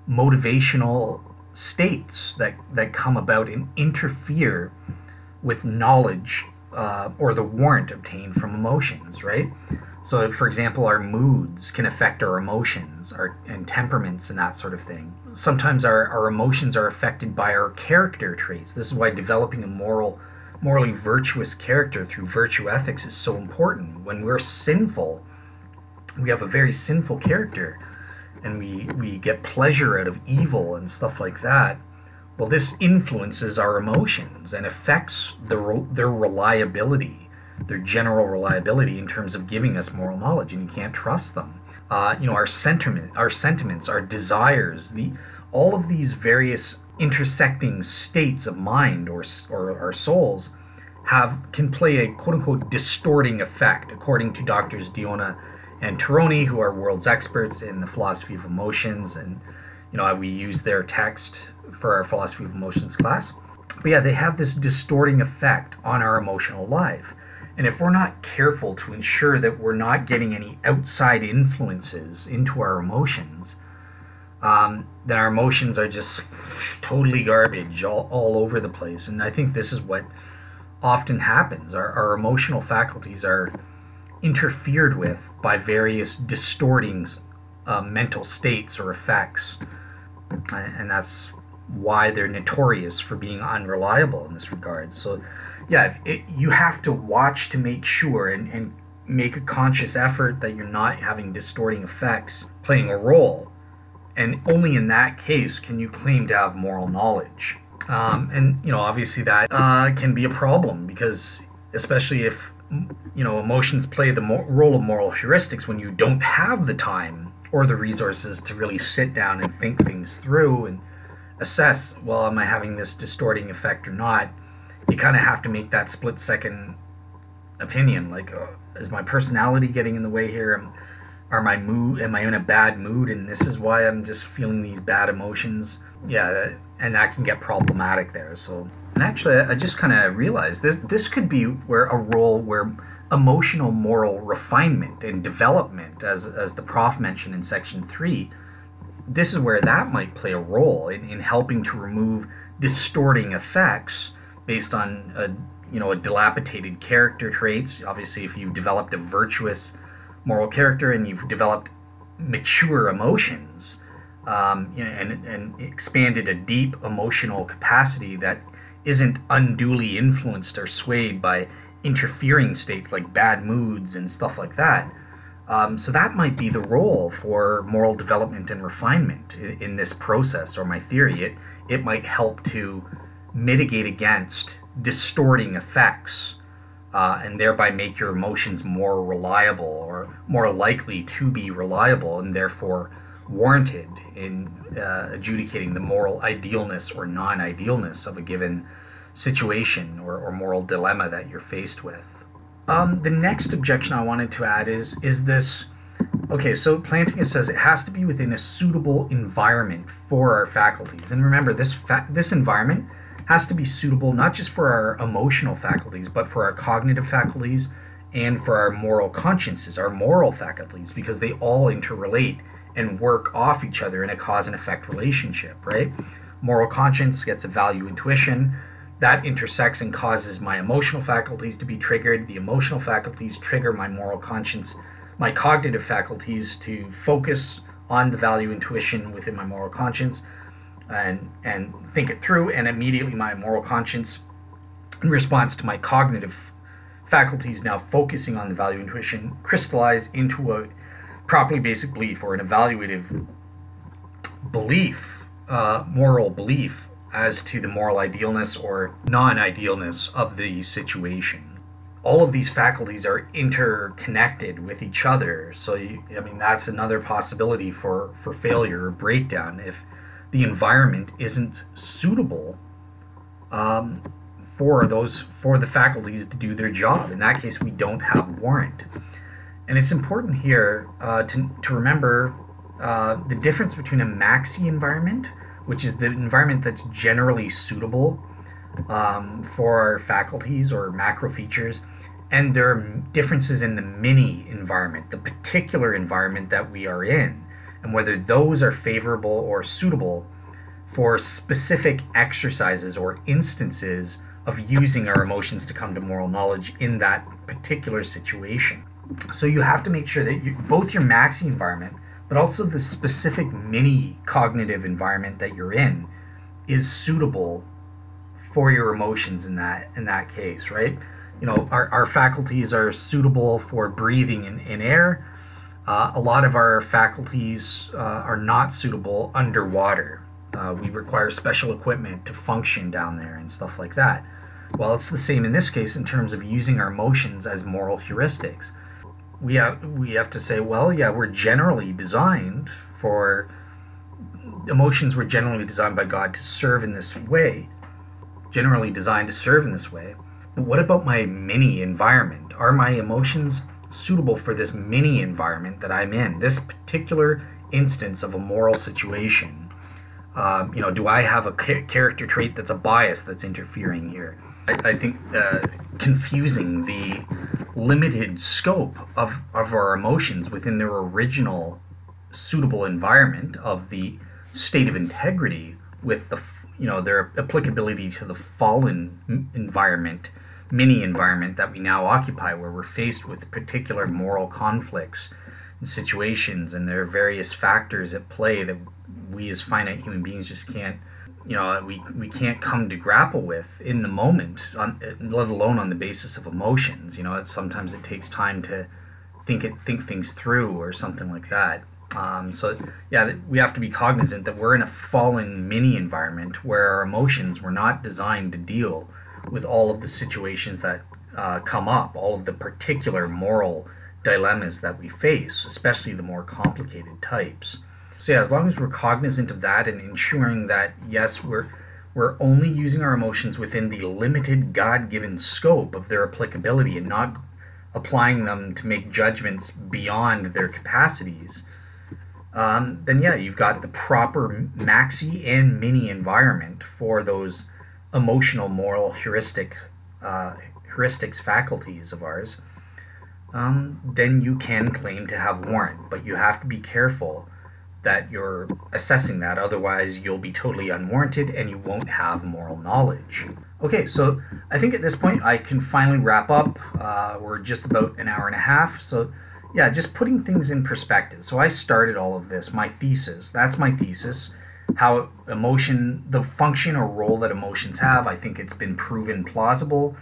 motivational states that, that come about and interfere with knowledge uh, or the warrant obtained from emotions, right? So, for example, our moods can affect our emotions our, and temperaments and that sort of thing. Sometimes our, our emotions are affected by our character traits. This is why developing a moral, morally virtuous character through virtue ethics is so important. When we're sinful, we have a very sinful character and we, we get pleasure out of evil and stuff like that, well, this influences our emotions and affects the, their reliability, their general reliability in terms of giving us moral knowledge, and you can't trust them. Uh, you know, our sentiment, our sentiments, our desires, the all of these various intersecting states of mind or or our souls have can play a quote unquote distorting effect, according to doctors Deonna and Teroni, who are world's experts in the philosophy of emotions, and you know we use their text for our philosophy of emotions class. But yeah, they have this distorting effect on our emotional life. And if we're not careful to ensure that we're not getting any outside influences into our emotions, um, then our emotions are just totally garbage all, all over the place. And I think this is what often happens. Our, our emotional faculties are interfered with by various distorting uh, mental states or effects. And that's why they're notorious for being unreliable in this regard. So, yeah, it, you have to watch to make sure and, and make a conscious effort that you're not having distorting effects playing a role. And only in that case can you claim to have moral knowledge. Um, and, you know, obviously that uh, can be a problem because, especially if, you know, emotions play the mo- role of moral heuristics when you don't have the time or the resources to really sit down and think things through and assess well am i having this distorting effect or not you kind of have to make that split second opinion like uh, is my personality getting in the way here? Am, are my mood am i in a bad mood and this is why i'm just feeling these bad emotions? Yeah and that can get problematic there so. And actually i just kind of realized this this could be where a role where emotional moral refinement and development as as the prof mentioned in section 3 this is where that might play a role in, in helping to remove distorting effects based on a you know a dilapidated character traits. Obviously, if you've developed a virtuous moral character and you've developed mature emotions, um, and and expanded a deep emotional capacity that isn't unduly influenced or swayed by interfering states like bad moods and stuff like that um, so that might be the role for moral development and refinement in, in, this process, or my theory. It it might help to mitigate against distorting effects uh, and thereby make your emotions more reliable or more likely to be reliable and therefore warranted in uh, adjudicating the moral idealness or non idealness of a given situation or, or, moral dilemma that you're faced with. Um, the next objection I wanted to add is is this okay so Plantinga says it has to be within a suitable environment for our faculties and remember this fa- this environment has to be suitable not just for our emotional faculties but for our cognitive faculties and for our moral consciences our moral faculties because they all interrelate and work off each other in a cause and effect relationship, right? Moral conscience gets a value intuition. That intersects and causes my emotional faculties to be triggered. The emotional faculties trigger my moral conscience, my cognitive faculties to focus on the value intuition within my moral conscience and and think it through and immediately my moral conscience in response to my cognitive faculties now focusing on the value intuition crystallize into a properly basic belief or an evaluative belief, uh, moral belief as to the moral idealness or non idealness of the situation. All of these faculties are interconnected with each other. So, you, I mean, that's another possibility for, for failure or breakdown if the environment isn't suitable um, for those for the faculties to do their job. In that case, we don't have warrant. And it's important here uh, to, to remember uh, the difference between a maxi environment, which is the environment that's generally suitable um, for our faculties or macro features, and there are differences in the mini environment, the particular environment that we are in, and whether those are favorable or suitable for specific exercises or instances of using our emotions to come to moral knowledge in that particular situation. So you have to make sure that you, both your maxi environment, but also the specific mini cognitive environment that you're in, is suitable for your emotions in that in that case, right? You know, our, our faculties are suitable for breathing in, in air. Uh, a lot of our faculties uh, are not suitable underwater. Uh, we require special equipment to function down there and stuff like that. Well, it's the same in this case in terms of using our emotions as moral heuristics we have we have to say, well, yeah, we're generally designed for emotions were generally designed by God to serve in this way, generally designed to serve in this way. But what about my mini environment? Are my emotions suitable for this mini environment that I'm in? This particular instance of a moral situation. Um, you know, do I have a character trait that's a bias that's interfering here? I, I think uh, confusing the limited scope of, of our emotions within their original suitable environment of the state of integrity with the you know their applicability to the fallen environment mini environment that we now occupy where we're faced with particular moral conflicts and situations and there are various factors at play that we as finite human beings just can't you know we we can't come to grapple with in the moment on, let alone on the basis of emotions. You know it, sometimes it takes time to think it think things through or something like that. Um, so yeah we have to be cognizant that we're in a fallen mini environment where our emotions were not designed to deal with all of the situations that uh, come up all of the particular moral dilemmas that we face especially the more complicated types. So yeah, as long as we're cognizant of that and ensuring that yes, we're we're only using our emotions within the limited God-given scope of their applicability and not applying them to make judgments beyond their capacities, um, then yeah, you've got the proper maxi and mini environment for those emotional, moral, heuristic, uh, heuristics faculties of ours. Um, then you can claim to have warrant, but you have to be careful that you're assessing that. Otherwise, you'll be totally unwarranted and you won't have moral knowledge. Okay, so I think at this point I can finally wrap up. Uh, we're just about an hour and a half. So, yeah, just putting things in perspective. So, I started all of this, my thesis. That's my thesis. How emotion, the function or role that emotions have, I think it's been proven plausible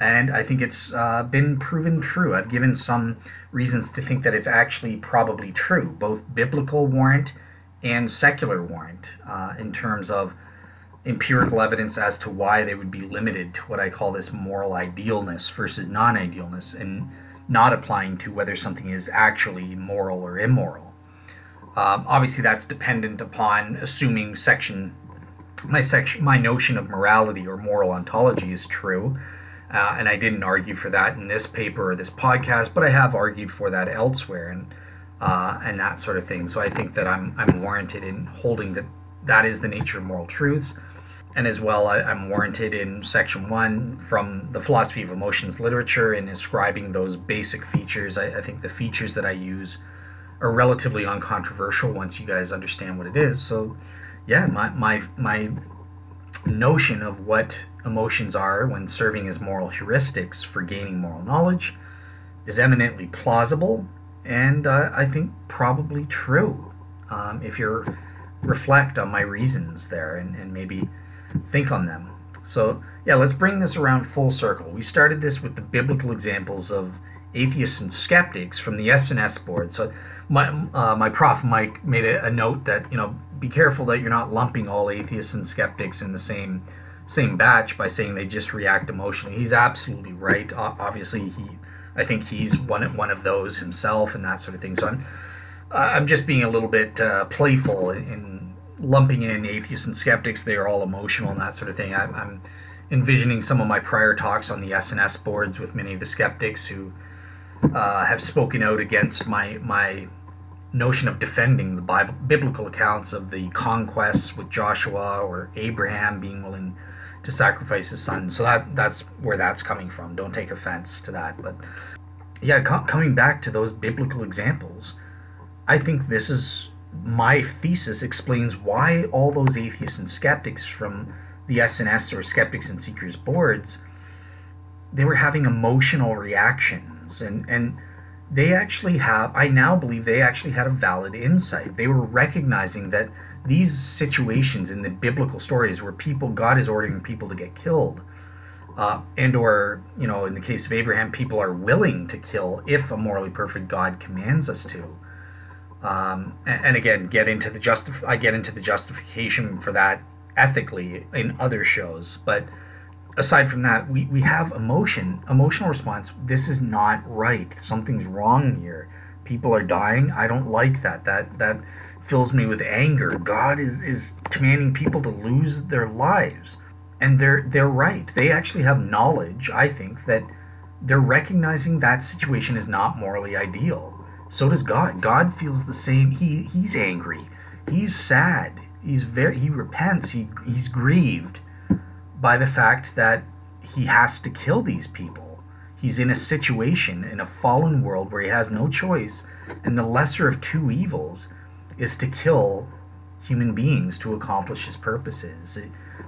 and I think it's uh, been proven true. I've given some reasons to think that it's actually probably true, both biblical warrant and secular warrant, uh, in terms of empirical evidence as to why they would be limited to what I call this moral idealness versus non idealness and not applying to whether something is actually moral or immoral. Um, obviously, that's dependent upon assuming section my section my notion of morality or moral ontology is true. Uh, and I didn't argue for that in this paper or this podcast, but I have argued for that elsewhere and uh, and that sort of thing. So I think that I'm I'm warranted in holding that that is the nature of moral truths and as well I, am warranted in section one from the philosophy of emotions literature in ascribing those basic features I, I, think the features that i use are relatively uncontroversial once you guys understand what it is so yeah my my, my notion of what emotions are when serving as moral heuristics for gaining moral knowledge is eminently plausible and uh, i think probably true um, if you reflect on my reasons there and, and maybe think on them. So, yeah, let's bring this around full circle. We started this with the biblical examples of atheists and skeptics from the SNS board. So, my uh, my prof Mike made a, a, note that you know be careful that you're not lumping all atheists and skeptics in the same same batch by saying they just react emotionally. He's absolutely right. obviously, he I think he's one one of those himself and that sort of thing. So I'm I'm just being a little bit uh, playful in lumping in atheists and skeptics, they are all emotional and that sort of thing. I, I'm envisioning some of my prior talks on the SNS boards with many of the skeptics who uh, have spoken out against my my notion of defending the Bible, biblical accounts of the conquests with Joshua or Abraham being willing to sacrifice his son. So that that's where that's coming from. Don't take offense to that, but yeah, co- coming back to those biblical examples, I think this is my thesis explains why all those atheists and skeptics from the SNS or Skeptics and Seekers boards they were having emotional and and they actually have I now believe they actually had a valid insight. They were recognizing that these situations in the biblical stories where people God is ordering people to get killed uh, and or you know in the case of Abraham people are willing to kill if a morally perfect God commands us to um, and, and, again, get into the justif- I get into the justification for that ethically in other shows. But aside from that, we, we have emotion, emotional response. This is not right. Something's wrong here. People are dying. I don't like that. That that fills me with anger. God is, is commanding people to lose their lives. And they're they're right. They actually have knowledge, I think, that they're recognizing that situation is not morally ideal so does God. God feels the same. He he's angry. He's sad. He's very he repents. He he's grieved by the fact that he has to kill these people. He's in a situation in a fallen world where he has no choice, and the lesser of two evils is to kill human beings to accomplish his purposes.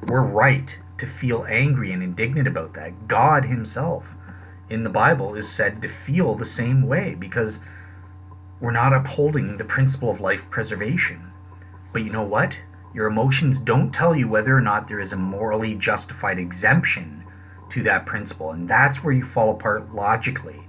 We're right to feel angry and indignant about that. God himself in the Bible is said to feel the same way because we're not upholding the principle of life preservation. But you know what? Your emotions don't tell you whether or not there is a morally justified exemption to that principle. And that's where you fall apart logically,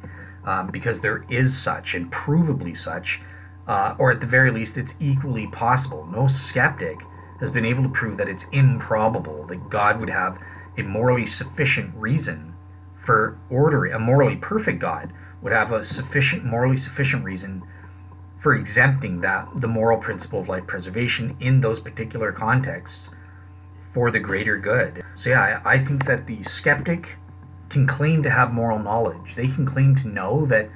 um, because there is such, and provably such, uh, or at the very least, it's equally possible. No skeptic has been able to prove that it's improbable that God would have a morally sufficient reason for ordering, a morally perfect God would have a sufficient, morally sufficient reason for exempting that the moral principle of life preservation in those particular contexts for the greater good. So yeah, I, I think that the skeptic can claim to have moral knowledge. They can claim to know that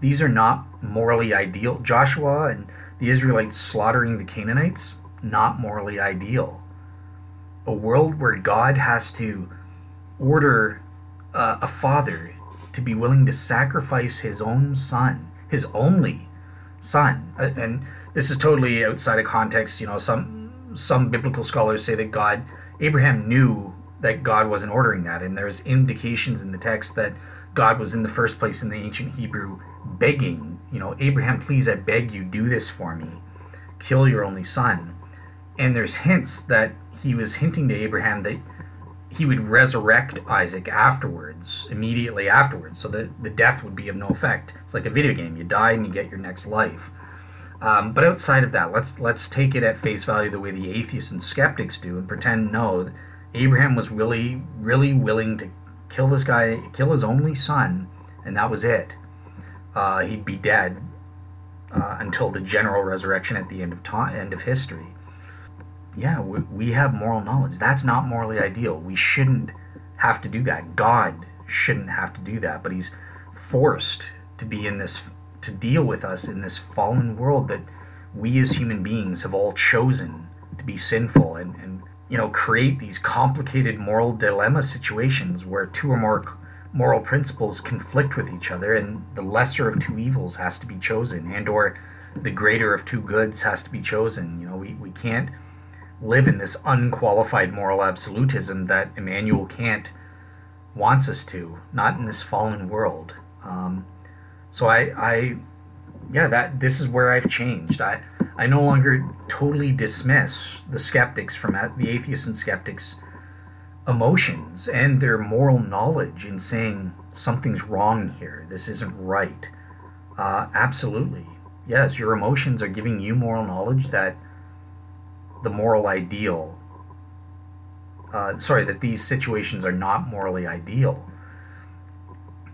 these are not morally ideal. Joshua and the Israelites slaughtering the Canaanites, not morally ideal. A world where God has to order uh, a father to be willing to sacrifice his own son, his only son. And this is totally outside of context. You know, some some biblical scholars say that God, Abraham knew that God wasn't ordering that, and there's indications in the text that God was in the first place in the ancient Hebrew begging, you know, Abraham, please, I beg you, do this for me, kill your only son. And there's hints that he was hinting to Abraham that he would resurrect Isaac afterwards, immediately afterwards, so that the death would be of no effect. It's like a video game. You die and you get your next life. Um, but outside of that, let's let's take it at face value the way the atheists and skeptics do, and pretend no, Abraham was really really willing to kill this guy, kill his only son, and that was it. Uh, he'd be dead uh, until the general resurrection at the end of time, end of history. Yeah, we, we have moral knowledge. That's not morally ideal. We shouldn't have to do that. God shouldn't have to do that, but he's forced to be in this to deal with us in this fallen world that we as human beings have all chosen to be sinful and, and you know create these complicated moral dilemma situations where two or more moral principles conflict with each other and the lesser of two evils has to be chosen and or the greater of two goods has to be chosen you know we, we can't live in this unqualified moral absolutism that Immanuel Kant wants us to not in this fallen world um, so I, I yeah that this is where I've changed I I no longer totally dismiss the skeptics from the atheists and skeptics emotions and their moral knowledge in saying something's wrong here, this isn't right. Uh, absolutely. Yes, your emotions are giving you moral knowledge that the moral ideal, uh, sorry, that these situations are not morally ideal.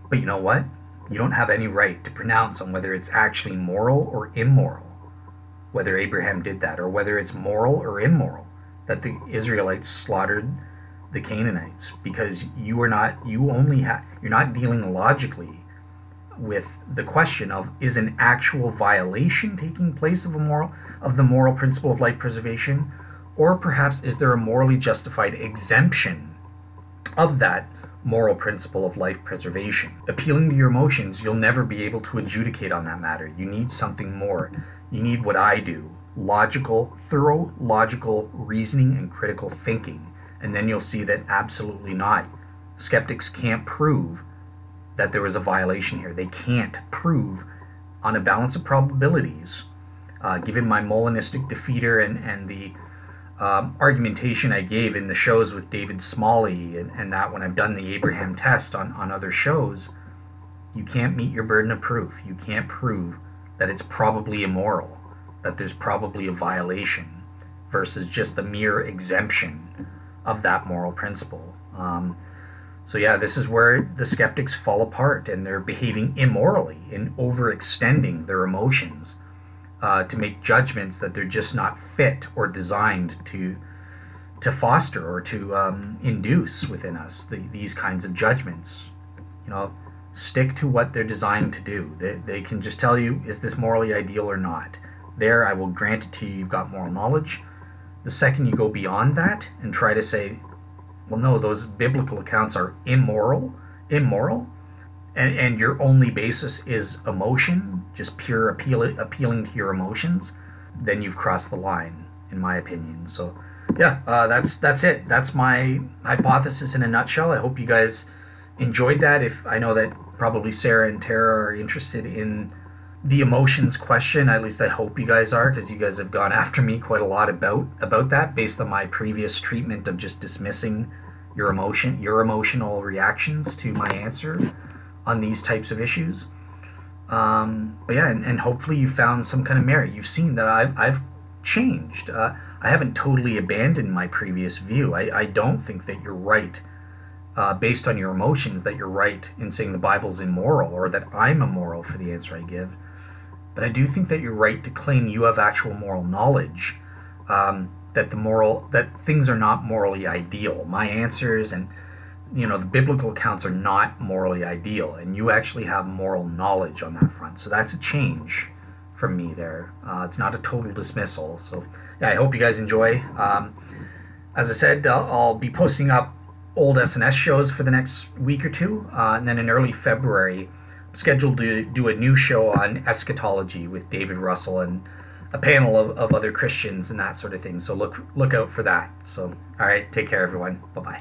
But you know what? You don't have any right to pronounce on whether it's actually moral or immoral, whether Abraham did that, or whether it's moral or immoral that the Israelites slaughtered the Canaanites because you are not you only have you're not dealing logically with the question of is an actual violation taking place of a moral of the moral principle of life preservation? Or perhaps is there a morally justified exemption of that moral principle of life preservation? Appealing to your emotions you'll never be able to adjudicate on that matter. You need something more. You need what i do. Logical thorough logical reasoning and critical thinking. And then you'll see that absolutely not. Skeptics can't prove that there was a violation here. They can't prove on a balance of probabilities, uh, given my Molinistic defeater and, and the um, argumentation I gave in the shows with David Smalley and, and that when I've done the Abraham test on, on other shows, you can't meet your burden of proof. You can't prove that it's probably immoral, that there's probably a violation, versus just the mere exemption of that moral principle. Um, so yeah, this is where the skeptics fall apart, and they're behaving immorally in overextending their emotions uh, to make judgments that they're just not fit or designed to to foster or to um, induce within us the, these kinds of judgments. You know, stick to what they're designed to do. They, they can just tell you, is this morally ideal or not? There, I will grant it to you, you've got moral knowledge. The second you go beyond that and try to say, well, no, those biblical accounts are immoral, immoral, and, and your only basis is emotion, just pure appeal, appealing to your emotions, then you've crossed the line, in my opinion. So, yeah, uh, that's that's it. That's my hypothesis in a nutshell. I hope you guys enjoyed that. If I know that probably Sarah and Tara are interested in the emotions question at least i hope you guys are because you guys have gone after me quite a lot about about that based on my previous treatment of just dismissing your emotion your emotional reactions to my answer on these types of issues. Um, but yeah and, and, hopefully you found some kind of merit. You've seen that i've, I've changed. Uh, i haven't totally abandoned my previous view. I, I don't think that you're right uh, based on your emotions that you're right in saying the bible's immoral or that i'm immoral for the answer i give but I do think that you're right to claim you have actual moral knowledge. Um, that the moral that things are not morally ideal. My answers and you know the biblical accounts are not morally ideal, and you actually have moral knowledge on that front. So that's a change from me there. Uh, it's not a total dismissal. So yeah, I hope you guys enjoy. Um, as I said, I'll, I'll, be posting up old SNS shows for the next week or two, uh, and then in early February scheduled to do a new show on eschatology with David Russell and a panel of, of other Christians and that sort of thing. So look look out for that. So all right, take care everyone. Bye bye.